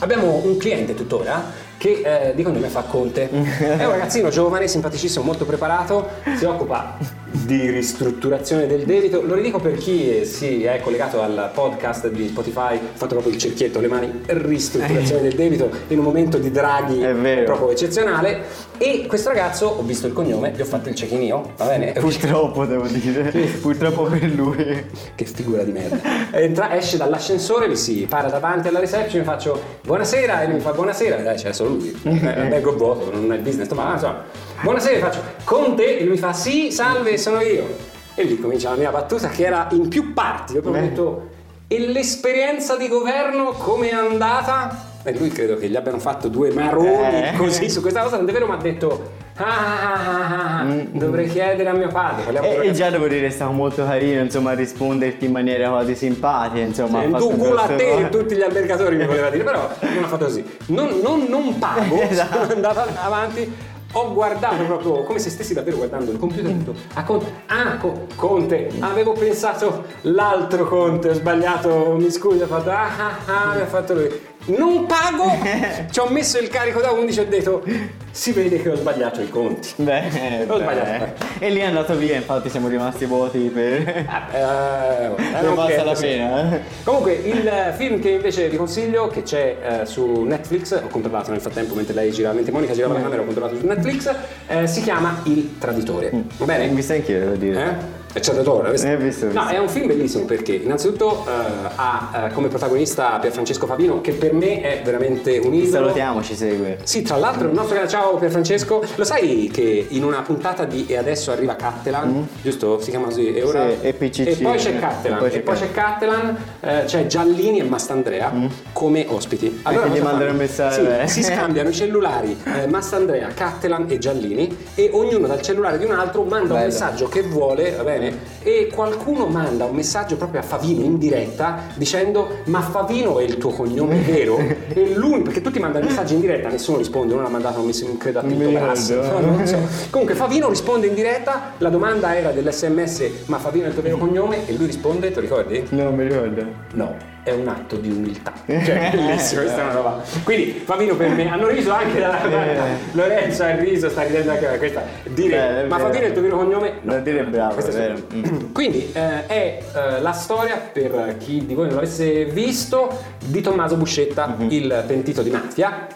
abbiamo un cliente tuttora che eh, di cognome fa Conte. È un ragazzino giovane, simpaticissimo, molto preparato, si occupa di ristrutturazione del debito. Lo ridico per chi eh, si è collegato al podcast di Spotify, ho fatto proprio il cerchietto, le mani, ristrutturazione del debito in un momento di draghi È proprio eccezionale. E questo ragazzo, ho visto il cognome, gli ho fatto il check-in io, va bene? Purtroppo devo dire, purtroppo per lui. Che figura di merda. Entra, esce dall'ascensore, mi si para davanti alla reception, mi faccio buonasera e lui mi fa buonasera, dai c'è solo lui, Eh, albergo vuoto, non è il business, ma insomma, buonasera, faccio con te e lui mi fa sì, salve, sono io. E lì comincia la mia battuta che era in più parti, io ho detto e l'esperienza di governo come è andata? E lui credo che gli abbiano fatto due maroni Eh. così su questa cosa, non è vero, mi ha detto ah, ah, ah, ah, dovrei chiedere a mio padre. E, e già devo dire è stato molto carino, insomma, risponderti in maniera quasi simpatica, insomma. fatto tu culo a te e tutti gli albergatori mi voleva dire, però non ha fatto così. Non, non- non pago, Esatto. sono andato avanti, ho guardato proprio come se stessi davvero guardando il computer e detto, ah, Conte, ah, Co- Conte, avevo pensato l'altro Conte, ho sbagliato, mi scusi, ho fatto, ah, ah, ah, mi ha fatto lui. Non pago, ci ho messo il carico da 11 e ho detto, si vede che ho sbagliato i conti. Beh, Ho beh. sbagliato. E lì è andato via, infatti siamo rimasti vuoti per... Eh, eh, non basta la pena, eh. Comunque, il film che invece vi consiglio, che c'è eh, su Netflix, ho controllato nel frattempo mentre lei girava, mentre Monica girava la camera, ho controllato su Netflix, eh, si chiama Il Traditore. Va bene? Mi stai anch'io, devo dire. Eh? È traditore, visto? Eh, visto, visto. No, è un film bellissimo perché innanzitutto eh, ha eh, come protagonista Pierfrancesco Favino, che per me è veramente un idolo. Salutiamo, ci segue. Sì, tra l'altro il nostro ciao Pierfrancesco, lo sai che in una puntata di E adesso arriva Cattelan, giusto? Si chiama così? E, ora... Mm. Sì, e e poi c'è Cattelan, e c'è poi c'è Cattelan, eh, c'è Giallini e Mastandrea come ospiti. Mm. gli mandano un messaggio, Sì, eh. si scambiano i cellulari eh, Mastandrea, Cattelan e Giallini e ognuno dal cellulare di un altro manda un Bello. messaggio che vuole, va bene? E qualcuno manda un messaggio proprio a Favino in diretta dicendo ma Favino è il tuo cognome vero? e lui, perché tutti mandano messaggi in diretta, nessuno risponde, uno l'ha mandato un mess- un non credo a Non mi Tinto ricordo. Brass. No, non so. Comunque Favino risponde in diretta, la domanda era dell'SMS ma Favino è il tuo vero cognome? E lui risponde, te lo ricordi? No, non mi ricordo. No, è un atto di umiltà. Cioè, bellissimo, questa è una roba. Quindi, Favino per me, hanno riso anche da guarda, Lorenzo ha riso, sta ridendo anche da questa. Dire, Beh, ma vero. Favino è il tuo vero cognome? Da dire bravo, Questo è è vero. vero. Quindi eh, è eh, la storia, per chi di voi non l'avesse visto, di Tommaso Buscetta, Mhm. il pentito di mafia.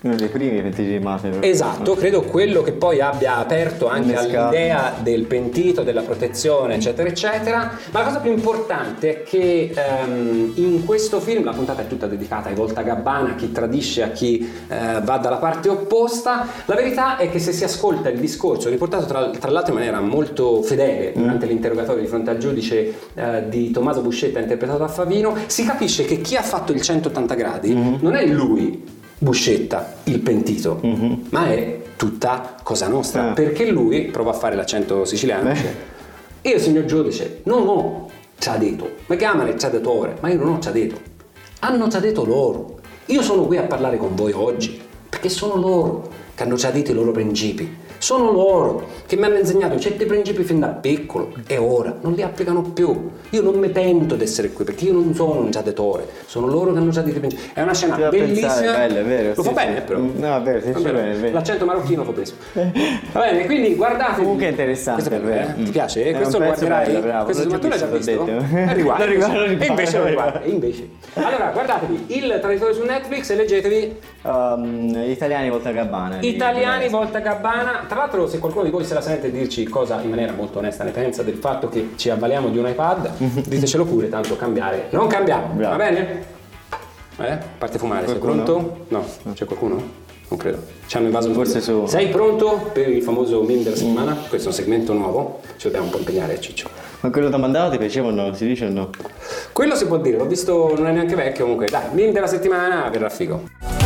Uno dei primi pentiti di mafia. Esatto, credo quello che poi abbia aperto anche all'idea del pentito, della protezione, eccetera, eccetera. Ma la cosa più importante è che ehm, in questo film la puntata è tutta dedicata ai Volta Gabbana, a chi tradisce, a chi eh, va dalla parte opposta. La verità è che se si ascolta il discorso, riportato tra, tra l'altro in maniera molto fedele durante l'interrogatorio di fronte al giudice eh, di Tommaso Buscetta, interpretato da Favino, si capisce che chi ha fatto il 180 gradi non è lui. Buscetta, il pentito, ma è tutta Cosa Nostra, Ah. perché lui prova a fare l'accento siciliano. Dice, Io, signor giudice, non ho ci ha detto, mi chiamano il ciadatore, ma io non ho ci ha detto. Hanno ci ha detto loro. Io sono qui a parlare con voi oggi, perché sono loro che hanno ci ha detto i loro principi. Sono loro che mi hanno insegnato certi principi fin da piccolo e ora non li applicano più. Io non mi pento di essere qui perché io non sono un giadatore, sono loro che hanno già detto i principi. È una scena bellissima. pensare, bello, vero, Lo sì, fa bene sì. però. No, è vero, sì, Va bene. bene. L'accento marocchino fa preso. Va bene, quindi guardate. Comunque è interessante, Questo è eh? Ti piace? È Questo lo guarderai? bello, bravo. L'hai già visto, detto. Riguarda, Lo riguardo, lo E invece lo riguarda, e invece. Allora, guardatevi Il traditore su Netflix e leggetevi Um, italiani volta gabbana. Italiani Volta Gabbana. Tra l'altro, se qualcuno di voi se la sente dirci cosa in maniera molto onesta ne pensa del fatto che ci avvaliamo di un iPad, ditecelo pure, tanto cambiare. Non cambiamo, Bravo. va bene? Eh? Parte fumare, sei pronto? No, c'è qualcuno? Non credo. Ci hanno invaso Forse su- Sei pronto per il famoso meme della settimana? Questo è un segmento nuovo, ci dobbiamo un po' impegnare, Ciccio. Ma quello domandato ti piaceva o no? Si dice o no? Quello si può dire, l'ho visto, non è neanche vecchio comunque. Dai, meme della settimana verrà figo.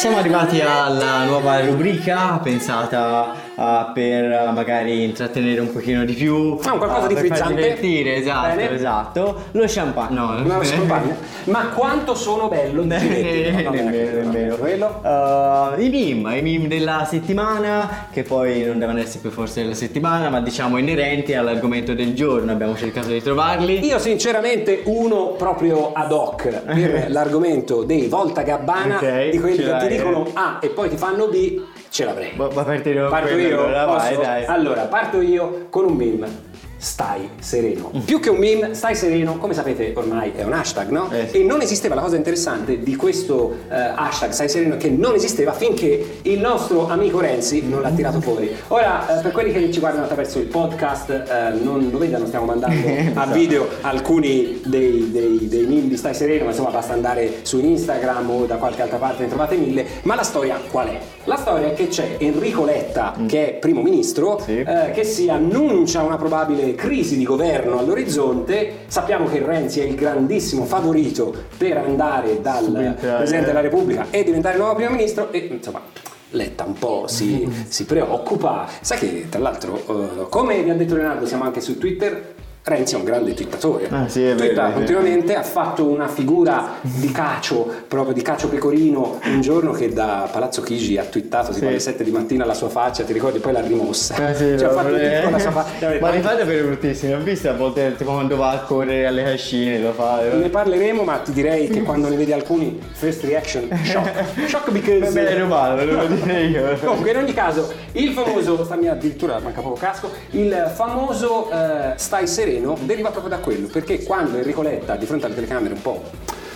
Siamo arrivati alla nuova rubrica pensata ah, per ah, magari intrattenere un pochino di più. Ah, un qualcosa ah, di frizzante. divertire, esatto, Bene. esatto. Lo champagne. No, Una champagne. Ma quanto sono bello nemmeno, no, nemmeno. Quello? Uh, I meme, i meme della settimana, che poi non devono essere per forza della settimana, ma diciamo inerenti all'argomento del giorno. Abbiamo cercato di trovarli. Io sinceramente uno proprio ad hoc per l'argomento dei Volta Gabbana, Ok, di quelli che ti dicono. A e poi ti fanno B, ce l'avrei. Ma ma partire con Parto io? allora, vai, dai. Allora, parto io con un meme. Stai sereno. Più che un meme, stai sereno, come sapete ormai è un hashtag, no? Eh. E non esisteva la cosa interessante di questo eh, hashtag stai sereno che non esisteva finché il nostro amico Renzi non l'ha tirato fuori. Ora, eh, per quelli che ci guardano attraverso il podcast, eh, non lo vedano, stiamo mandando a Esatto. video alcuni dei, dei, dei meme di stai sereno, ma insomma basta andare su Instagram o da qualche altra parte, ne trovate mille. Ma la storia qual è? La storia è che c'è Enrico Letta, che è primo ministro, Mm. Sì. eh, che si annuncia una probabile crisi di governo all'orizzonte. Sappiamo che Renzi è il grandissimo favorito per andare dal Subentrare. Presidente della Repubblica e diventare nuovo primo ministro e insomma Letta un po' si, si preoccupa. Sai che tra l'altro, eh, come vi ha detto Leonardo, siamo anche su Twitter. Renzi è un grande twittatore. Ah, sì, è Twitta è continuamente, ha fatto una figura di cacio, proprio di cacio pecorino, un giorno che da Palazzo Chigi ha twittato tipo Sì. alle 7 di mattina la sua faccia, ti ricordi? Poi l'ha rimossa. Eh sì, cioè, ha fatto eh. la sua faccia. Ma li fate per bruttissimi, ho visto a volte tipo quando va a correre alle cascine lo fa. Ne parleremo, ma ti direi che quando ne vedi alcuni, first reaction, shock. Shock because. L'hai rubato, ve lo dire io. Comunque, in ogni caso, il famoso, stammi addirittura manca poco casco, il famoso eh, stai sereno deriva proprio da quello, perché quando Enrico Letta di fronte alle telecamere un po'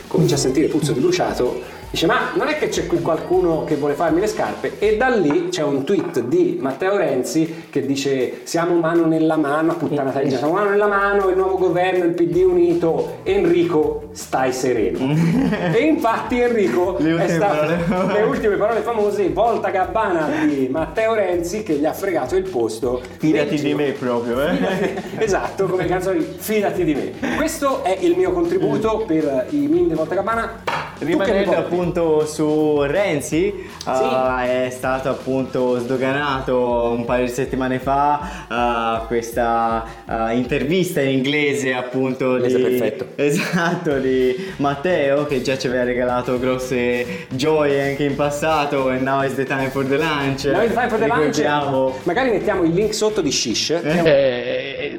comincia a sentire puzzo di bruciato, dice ma non è che c'è qui qualcuno che vuole farmi le scarpe e da lì c'è un tweet di Matteo Renzi che dice siamo mano nella mano, puttana taglia, siamo mano nella mano, il nuovo governo, il PD unito, Enrico stai sereno. e infatti Enrico Le è stato le ultime parole famose, volta gabbana di Matteo Renzi che gli ha fregato il posto. Fidati di me proprio, eh. Fidati- esatto, come le canzoni Fidati di me. Questo è il mio contributo per i di Volta Gabbana. Rimanendo appunto su Renzi, uh, è stato appunto sdoganato un paio di settimane fa uh, questa uh, intervista in inglese appunto Inglese di, perfetto. esatto di Matteo che già ci aveva regalato grosse gioie anche in passato and now is the time for the lunch. Now it's time for the lunch. Magari mettiamo il link sotto di Shish. un- Eh,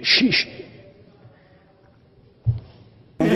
shish.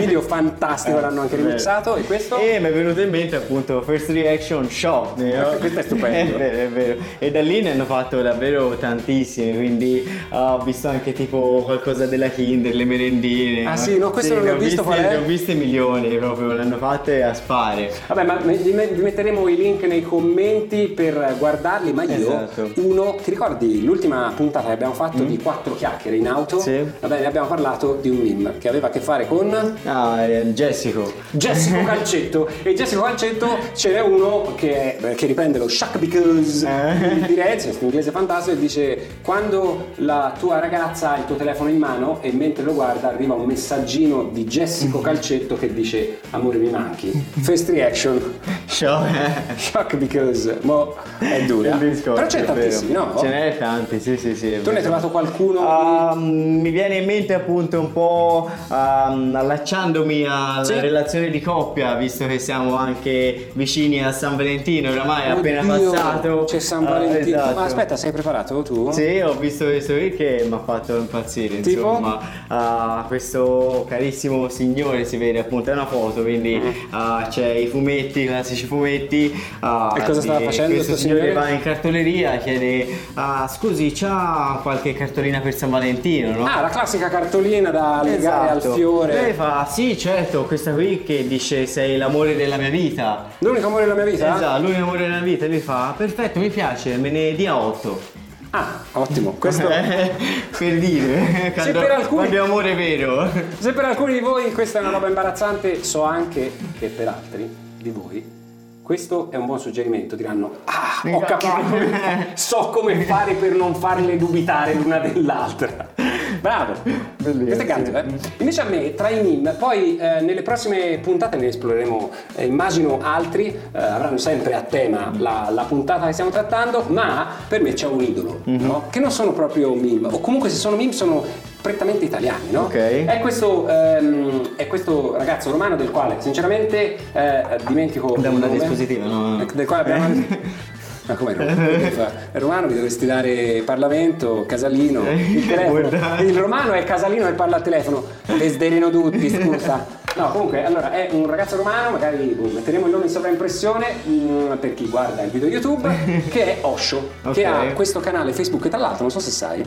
Video fantastico, l'hanno anche remixato. E questo? E mi è venuto in mente appunto First Reaction Shock. no? Questo è stupendo. È vero, è vero. E da lì ne hanno fatto davvero tantissime, quindi ah, ho visto anche tipo qualcosa della Kinder, le merendine. Ah, sì, no, questo non ne l'ho ho visto, viste- qual è? Ne ho viste milioni proprio, le hanno fatte a spare. Vabbè, ma vi me- vi metteremo i link nei commenti per guardarli, ma io Esatto. uno, ti ricordi l'ultima puntata che abbiamo fatto di quattro chiacchiere in auto? Sì. Vabbè, ne abbiamo parlato di un meme che aveva a che fare con Ah, eh, Jessico. Jessico Calcetto e Jessico Calcetto ce n'è uno che, che riprende lo Shack Because Eh. di Renzi, questo inglese fantastico e dice quando la tua ragazza ha il tuo telefono in mano e mentre lo guarda arriva un messaggino di Jessico Calcetto che dice amore mi manchi first reaction Shock. Shock Because mo è dura discorso, però c'è vero. tantissimi no? Ce n'è tanti, sì, sì, sì. tu ne hai trovato qualcuno Ah, mi viene in mente appunto un po' ehm, allacciandomi alla Sì. relazione di coppia, visto che siamo anche vicini a San Valentino, oramai è appena passato. c'è San Ah, Valentino esatto. ma aspetta sei preparato tu? Sì, ho visto questo qui che mi ha fatto impazzire, Tipo? insomma. Ah, questo carissimo signore si vede appunto, è una foto, quindi ah, c'è i fumetti, i classici fumetti. ah, Mm. E cosa stava facendo Questo sto signore va in cartoleria, chiede, ah, scusi, c'ha qualche cartolina per San Valentino, no? Ah, la classica cartolina da legare al Esatto. fiore. Lei fa, sì, certo, questa qui che dice sei l'amore della mia vita. L'unico amore della mia vita? Esatto, lui è l'amore della mia vita. E lui fa, perfetto, mi piace, me ne dia 8. Ah, ottimo. Questo, per dire, quando, per alcuni- quando è amore vero. se per alcuni di voi questa è una roba imbarazzante, so anche che per altri di voi questo è un buon suggerimento. Diranno, ah, ho capito come, so come fare per non farle dubitare l'una dell'altra. Bravo, questo è ganzo, eh? Invece a me, tra i meme, poi eh, nelle prossime puntate ne esploreremo, eh, immagino altri, eh, avranno sempre a tema la, la puntata che stiamo trattando, ma per me c'è un idolo, no? Che non sono proprio meme, o comunque se sono meme sono prettamente italiani, no? Ok. È questo, ehm, è questo ragazzo romano del quale sinceramente eh, dimentico il una nome. dispositiva, no? Del quale abbiamo... Ma come? Che fa? È romano mi dovresti dare Parlamento, Casalino, il telefono. Guarda. Il romano è Casalino e parla al telefono. Desiderino tutti, scusa. No, comunque, allora è un ragazzo romano, magari boh, metteremo il nome in sovraimpressione mm, per chi guarda il video YouTube, che è Osho, che Ok. ha questo canale Facebook e tra l'altro, non so se sai,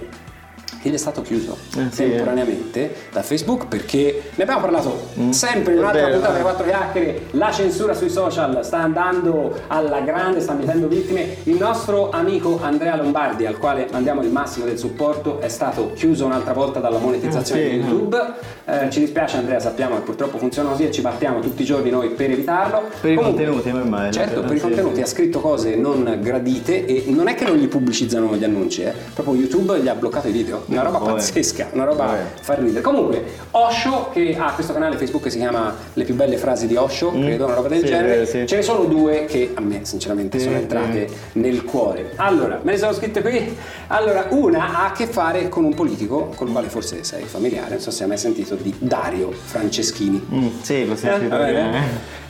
gli è stato chiuso Eh, sì, temporaneamente da Facebook perché ne abbiamo parlato sempre in un'altra puntata eh. delle quattro chiacchiere. La censura sui social sta andando alla grande sta mettendo vittime. Il nostro amico Andrea Lombardi al quale mandiamo il massimo del supporto è stato chiuso un'altra volta dalla monetizzazione Ah, sì, di YouTube. Eh, ci dispiace Andrea sappiamo che purtroppo funziona così e ci battiamo tutti i giorni noi per evitarlo. Per i Comunque- contenuti, ma immagino. certo per i contenuti ha scritto cose non gradite e non è che non gli pubblicizzano gli annunci eh. proprio YouTube gli ha bloccato i video una roba Vabbè. pazzesca una roba Vabbè. fa ridere comunque Osho che ha questo canale Facebook che si chiama le più belle frasi di Osho credo una roba del Mm. Sì, genere vero, sì. ce ne sono due che a me sinceramente sono sì. entrate nel cuore allora me ne sono scritte qui allora una ha a che fare con un politico col quale forse sei familiare non so se hai mai sentito di Dario Franceschini Mm, sì, l'ho sentito. Bene?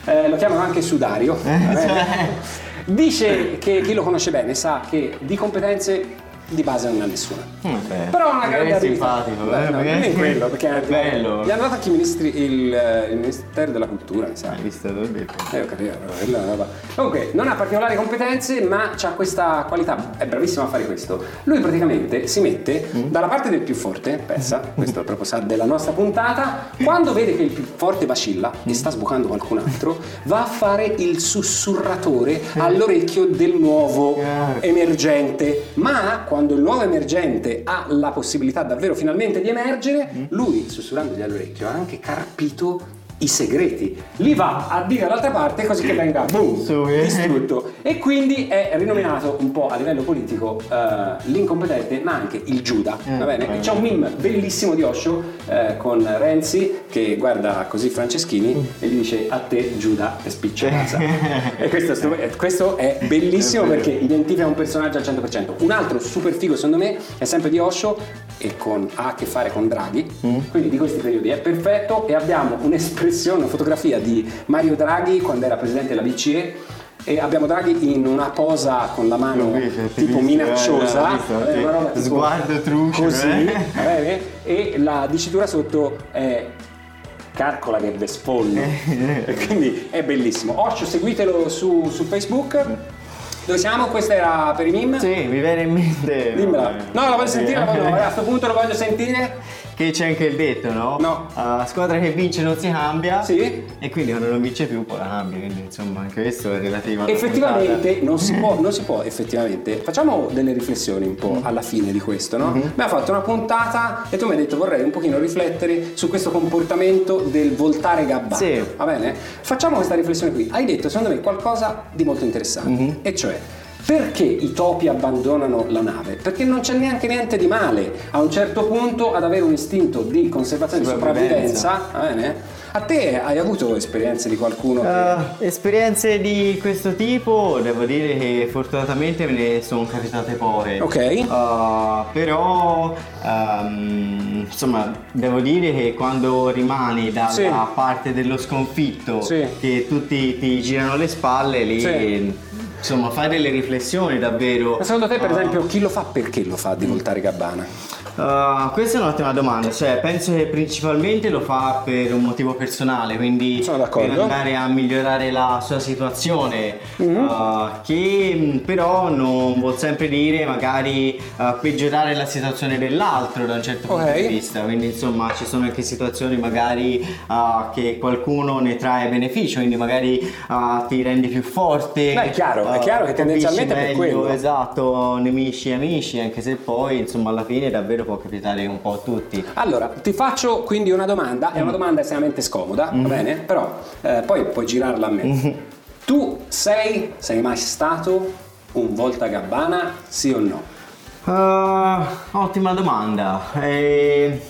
eh. Eh, lo chiamano anche Sudario. Dice che chi lo conosce bene sa che di competenze di base non ha nessuna. Vabbè. Però ha una grande è simpatico, Beh, eh, no, non è quello, perché è bello. Gli hanno dato anche i ministri, il, eh, il Ministero della Cultura, mi sa. Hai visto, l'ho detto. Eh, ho capito, quella è roba. Comunque, non ha particolari competenze, ma ha questa qualità, è bravissimo a fare questo. Lui praticamente si mette dalla parte del più forte, pensa, questo proprio sa della nostra puntata, quando vede che il più forte vacilla e sta sbucando qualcun altro, va a fare il sussurratore all'orecchio del nuovo emergente. Ma quando il nuovo emergente ha la possibilità davvero finalmente di emergere, lui sussurrandogli all'orecchio ha anche carpito i segreti, li va a dire dall'altra parte così che venga boom, distrutto. E quindi è rinominato un po' a livello politico eh, l'incompetente, ma anche il Giuda. va bene? eh. C'è un meme bellissimo di Osho eh, con Renzi che guarda così Franceschini e gli dice a te Giuda e spiccia casa. e questo, è eh, questo è bellissimo È perché identifica un personaggio al 100%. Un altro super figo secondo me è sempre di Osho e con- ha a che fare con Draghi, quindi di questi periodi è perfetto e abbiamo un'espressione, una fotografia di Mario Draghi quando era presidente della BCE e abbiamo Draghi in una posa con la mano visto, tipo minacciosa, eh, visto, eh, roba tipo Sguardo truce, così, eh. e la dicitura sotto è calcola che vesfollo e quindi è bellissimo Osho seguitelo su, su Facebook dove siamo? questa era per i meme? Sì, mi viene in mente. Dimmela. eh, No, la voglio sentire, la voglio, a questo punto lo voglio sentire. Che c'è anche il detto, no? No. Uh, squadra che vince non si cambia. Sì. E quindi quando non vince più poi la cambia. Quindi insomma anche questo è relativo Effettivamente non si, può, non si può, effettivamente. Facciamo delle riflessioni un po' alla fine di questo, no? Abbiamo fatto una puntata e tu mi hai detto vorrei un pochino riflettere su questo comportamento del voltare gabbana. Sì. Va bene? Facciamo questa riflessione qui. Hai detto secondo me qualcosa di molto interessante, e cioè perché i topi abbandonano la nave? Perché non c'è neanche niente di male a un certo punto ad avere un istinto di conservazione e Sopravvivenza. sopravvivenza. A te hai avuto esperienze di qualcuno che... Eh, esperienze di questo tipo devo dire che fortunatamente me ne sono capitate poche. Ok. Eh, però ehm, insomma devo dire che quando rimani dalla Sì. parte dello sconfitto Sì. che tutti ti girano le spalle lì Sì. Insomma fai delle riflessioni davvero. Ma secondo te, per Eh, esempio, chi lo fa perché lo fa di voltare gabbana? Uh, questa è un'ottima domanda, cioè penso che principalmente lo fa per un motivo personale, quindi per andare a migliorare la sua situazione, Mhm. uh, che mh, però non vuol sempre dire magari uh, peggiorare la situazione dell'altro da un certo punto Ok. di vista, quindi insomma ci sono anche situazioni magari che qualcuno ne trae beneficio, quindi magari ti rendi più forte. Beh, è chiaro, è chiaro che tendenzialmente è per meglio, quello. Esatto, nemici e amici, anche se poi insomma alla fine davvero può capitare un po' a tutti. Allora, ti faccio quindi una domanda, è una domanda estremamente scomoda, va bene? Però eh, poi puoi girarla a me. Tu sei, sei mai stato un volta gabbana, sì o no? Uh, ottima domanda. Eh,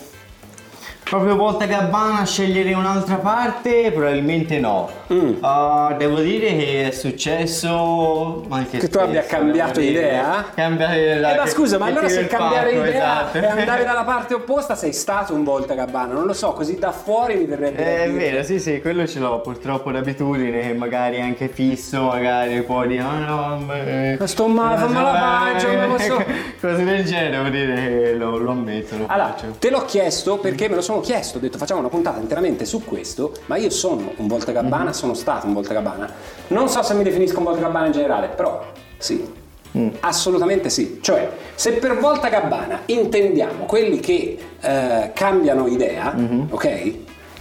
proprio volta gabbana scegliere un'altra parte? Probabilmente no. Mm. Uh, devo dire che è successo anche Che tu abbia cambiato idea? Cambiare Eh, ma scusa, ma allora se cambiare pacco, idea esatto. e andare dalla parte opposta sei stato un volta gabbana, non lo so, così da fuori mi verrebbe Eh, È vero, sì, sì, quello ce l'ho purtroppo d'abitudine, che magari anche fisso, magari può dire, ah no, beh, Sto male, fammi la pace, non posso-" Cose del genere, devo dire che lo, lo ammetto, lo Allora, faccio. te l'ho chiesto perché me lo sono chiesto, ho detto facciamo una puntata interamente su questo, ma io sono un volta gabbana, sono stato un volta gabbana. Non so se mi definisco un volta gabbana in generale, però sì. Assolutamente sì, cioè se per volta gabbana intendiamo quelli che eh, cambiano idea, ok?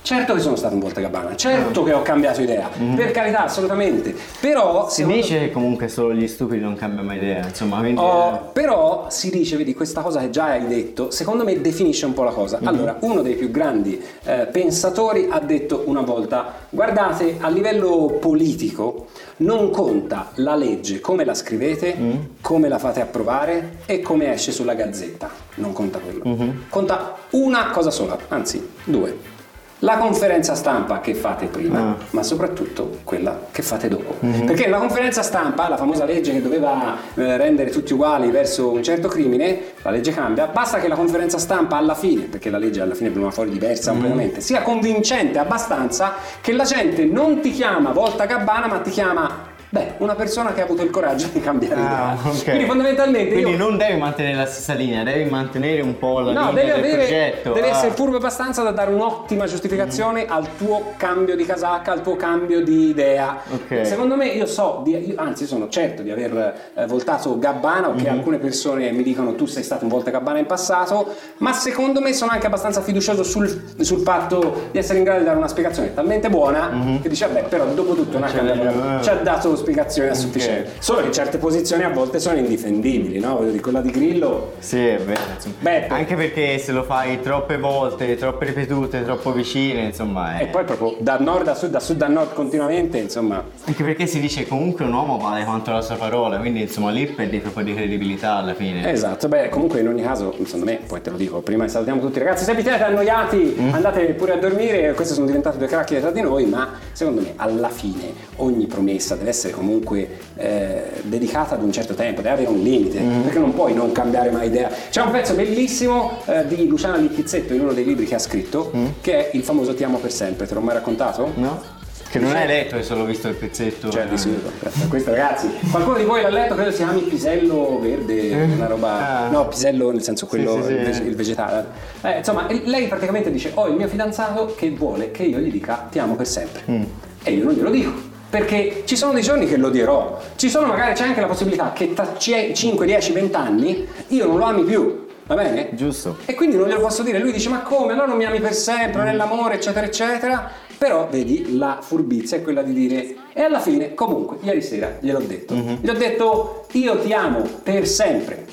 Certo che sono stato un volta gabbana, certo che ho cambiato idea, per carità, assolutamente. Però Si dice che comunque solo gli stupidi non cambiano mai idea, insomma, quindi... Oh, però si dice, vedi, questa cosa che già hai detto, secondo me definisce un po' la cosa. Allora, uno dei più grandi eh, pensatori ha detto una volta, guardate, a livello politico non conta la legge come la scrivete, come la fate approvare e come esce sulla gazzetta. Non conta quello. Conta una cosa sola, anzi due. La conferenza stampa che fate prima, Ah. ma soprattutto quella che fate dopo. Perché la conferenza stampa, la famosa legge che doveva eh, rendere tutti uguali verso un certo crimine, la legge cambia, basta che la conferenza stampa alla fine, perché la legge alla fine veniva fuori diversa completamente, sia convincente abbastanza che la gente non ti chiama volta gabbana, ma ti chiama Beh, una persona che ha avuto il coraggio di cambiare Ah, idea. ok. Quindi fondamentalmente Quindi io non devi mantenere la stessa linea, devi mantenere un po' la No, linea devi, del avere, progetto. devi ah. essere furbo abbastanza da dare un'ottima giustificazione al tuo cambio di casacca, al tuo cambio di idea. Ok. Secondo me io so, di- io- anzi sono certo di aver eh, voltato Gabbana o che alcune persone mi dicono tu sei stato un volta Gabbana in passato, ma secondo me sono anche abbastanza fiducioso sul, sul fatto di essere in grado di dare una spiegazione talmente buona che dice vabbè però dopo tutto ha Cioè, cambiato- eh. ci ha dato spiegazioni a sufficienza. Solo che certe posizioni a volte sono indifendibili, no? Voglio dire, quella di Grillo. Sì, è vero. Beh, Anche perché se lo fai troppe volte, troppe ripetute, troppo vicine, insomma. È... E poi proprio da nord a sud, da sud a nord continuamente, insomma. Anche perché si dice comunque un uomo vale quanto la sua parola, quindi insomma lì perdi proprio di credibilità alla fine. Esatto, beh, comunque in ogni caso, secondo me, poi te lo dico, prima salutiamo tutti ragazzi, se vi siete annoiati andate pure a dormire, queste sono diventate due cracchiere tra di noi, ma secondo me alla fine ogni promessa deve essere comunque eh, dedicata ad un certo tempo, deve avere un limite, perché non puoi non cambiare mai idea. C'è un pezzo bellissimo eh, di Luciana Littizzetto in uno dei libri che ha scritto, che è il famoso Ti amo per sempre, te l'ho mai raccontato? No? Che non hai letto, hai solo visto il pezzetto. Cioè, di sicuro. Questo ragazzi, qualcuno di voi l'ha letto, credo si chiami pisello verde, una roba. Ah. No, pisello nel senso quello, sì, sì. Il, vege- il vegetale. Eh, insomma, lei praticamente dice: Ho il mio fidanzato che vuole che io gli dica ti amo per sempre. Mm. E io non glielo dico. Perché ci sono dei giorni che lo dirò. Ci sono magari c'è anche la possibilità che tra 5, 10, 20 anni io non lo ami più. Va bene? Giusto. E quindi non glielo posso dire. Lui dice: Ma come? Allora non mi ami per sempre, nell'amore, eccetera, eccetera. Però vedi, la furbizia è quella di dire. E alla fine, comunque, ieri sera gliel'ho detto. Gli ho detto: Io ti amo per sempre.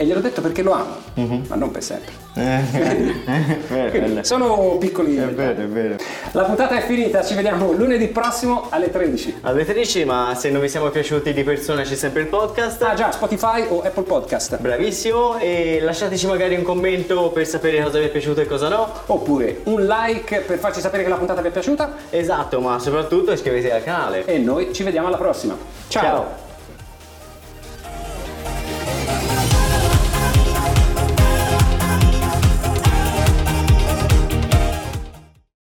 E gliel'ho detto perché lo amo, ma non per sempre. Eh, è vero, Quindi, sono piccoli. è vero, è vero. La puntata è finita, ci vediamo lunedì prossimo alle 13. Alle 13, ma se non vi siamo piaciuti di persona c'è sempre il podcast. Ah già, Spotify o Apple Podcast. Bravissimo e lasciateci magari un commento per sapere cosa vi è piaciuto e cosa no. Oppure un like per farci sapere che la puntata vi è piaciuta. Esatto, ma soprattutto iscrivetevi al canale. E noi ci vediamo alla prossima. Ciao. Ciao.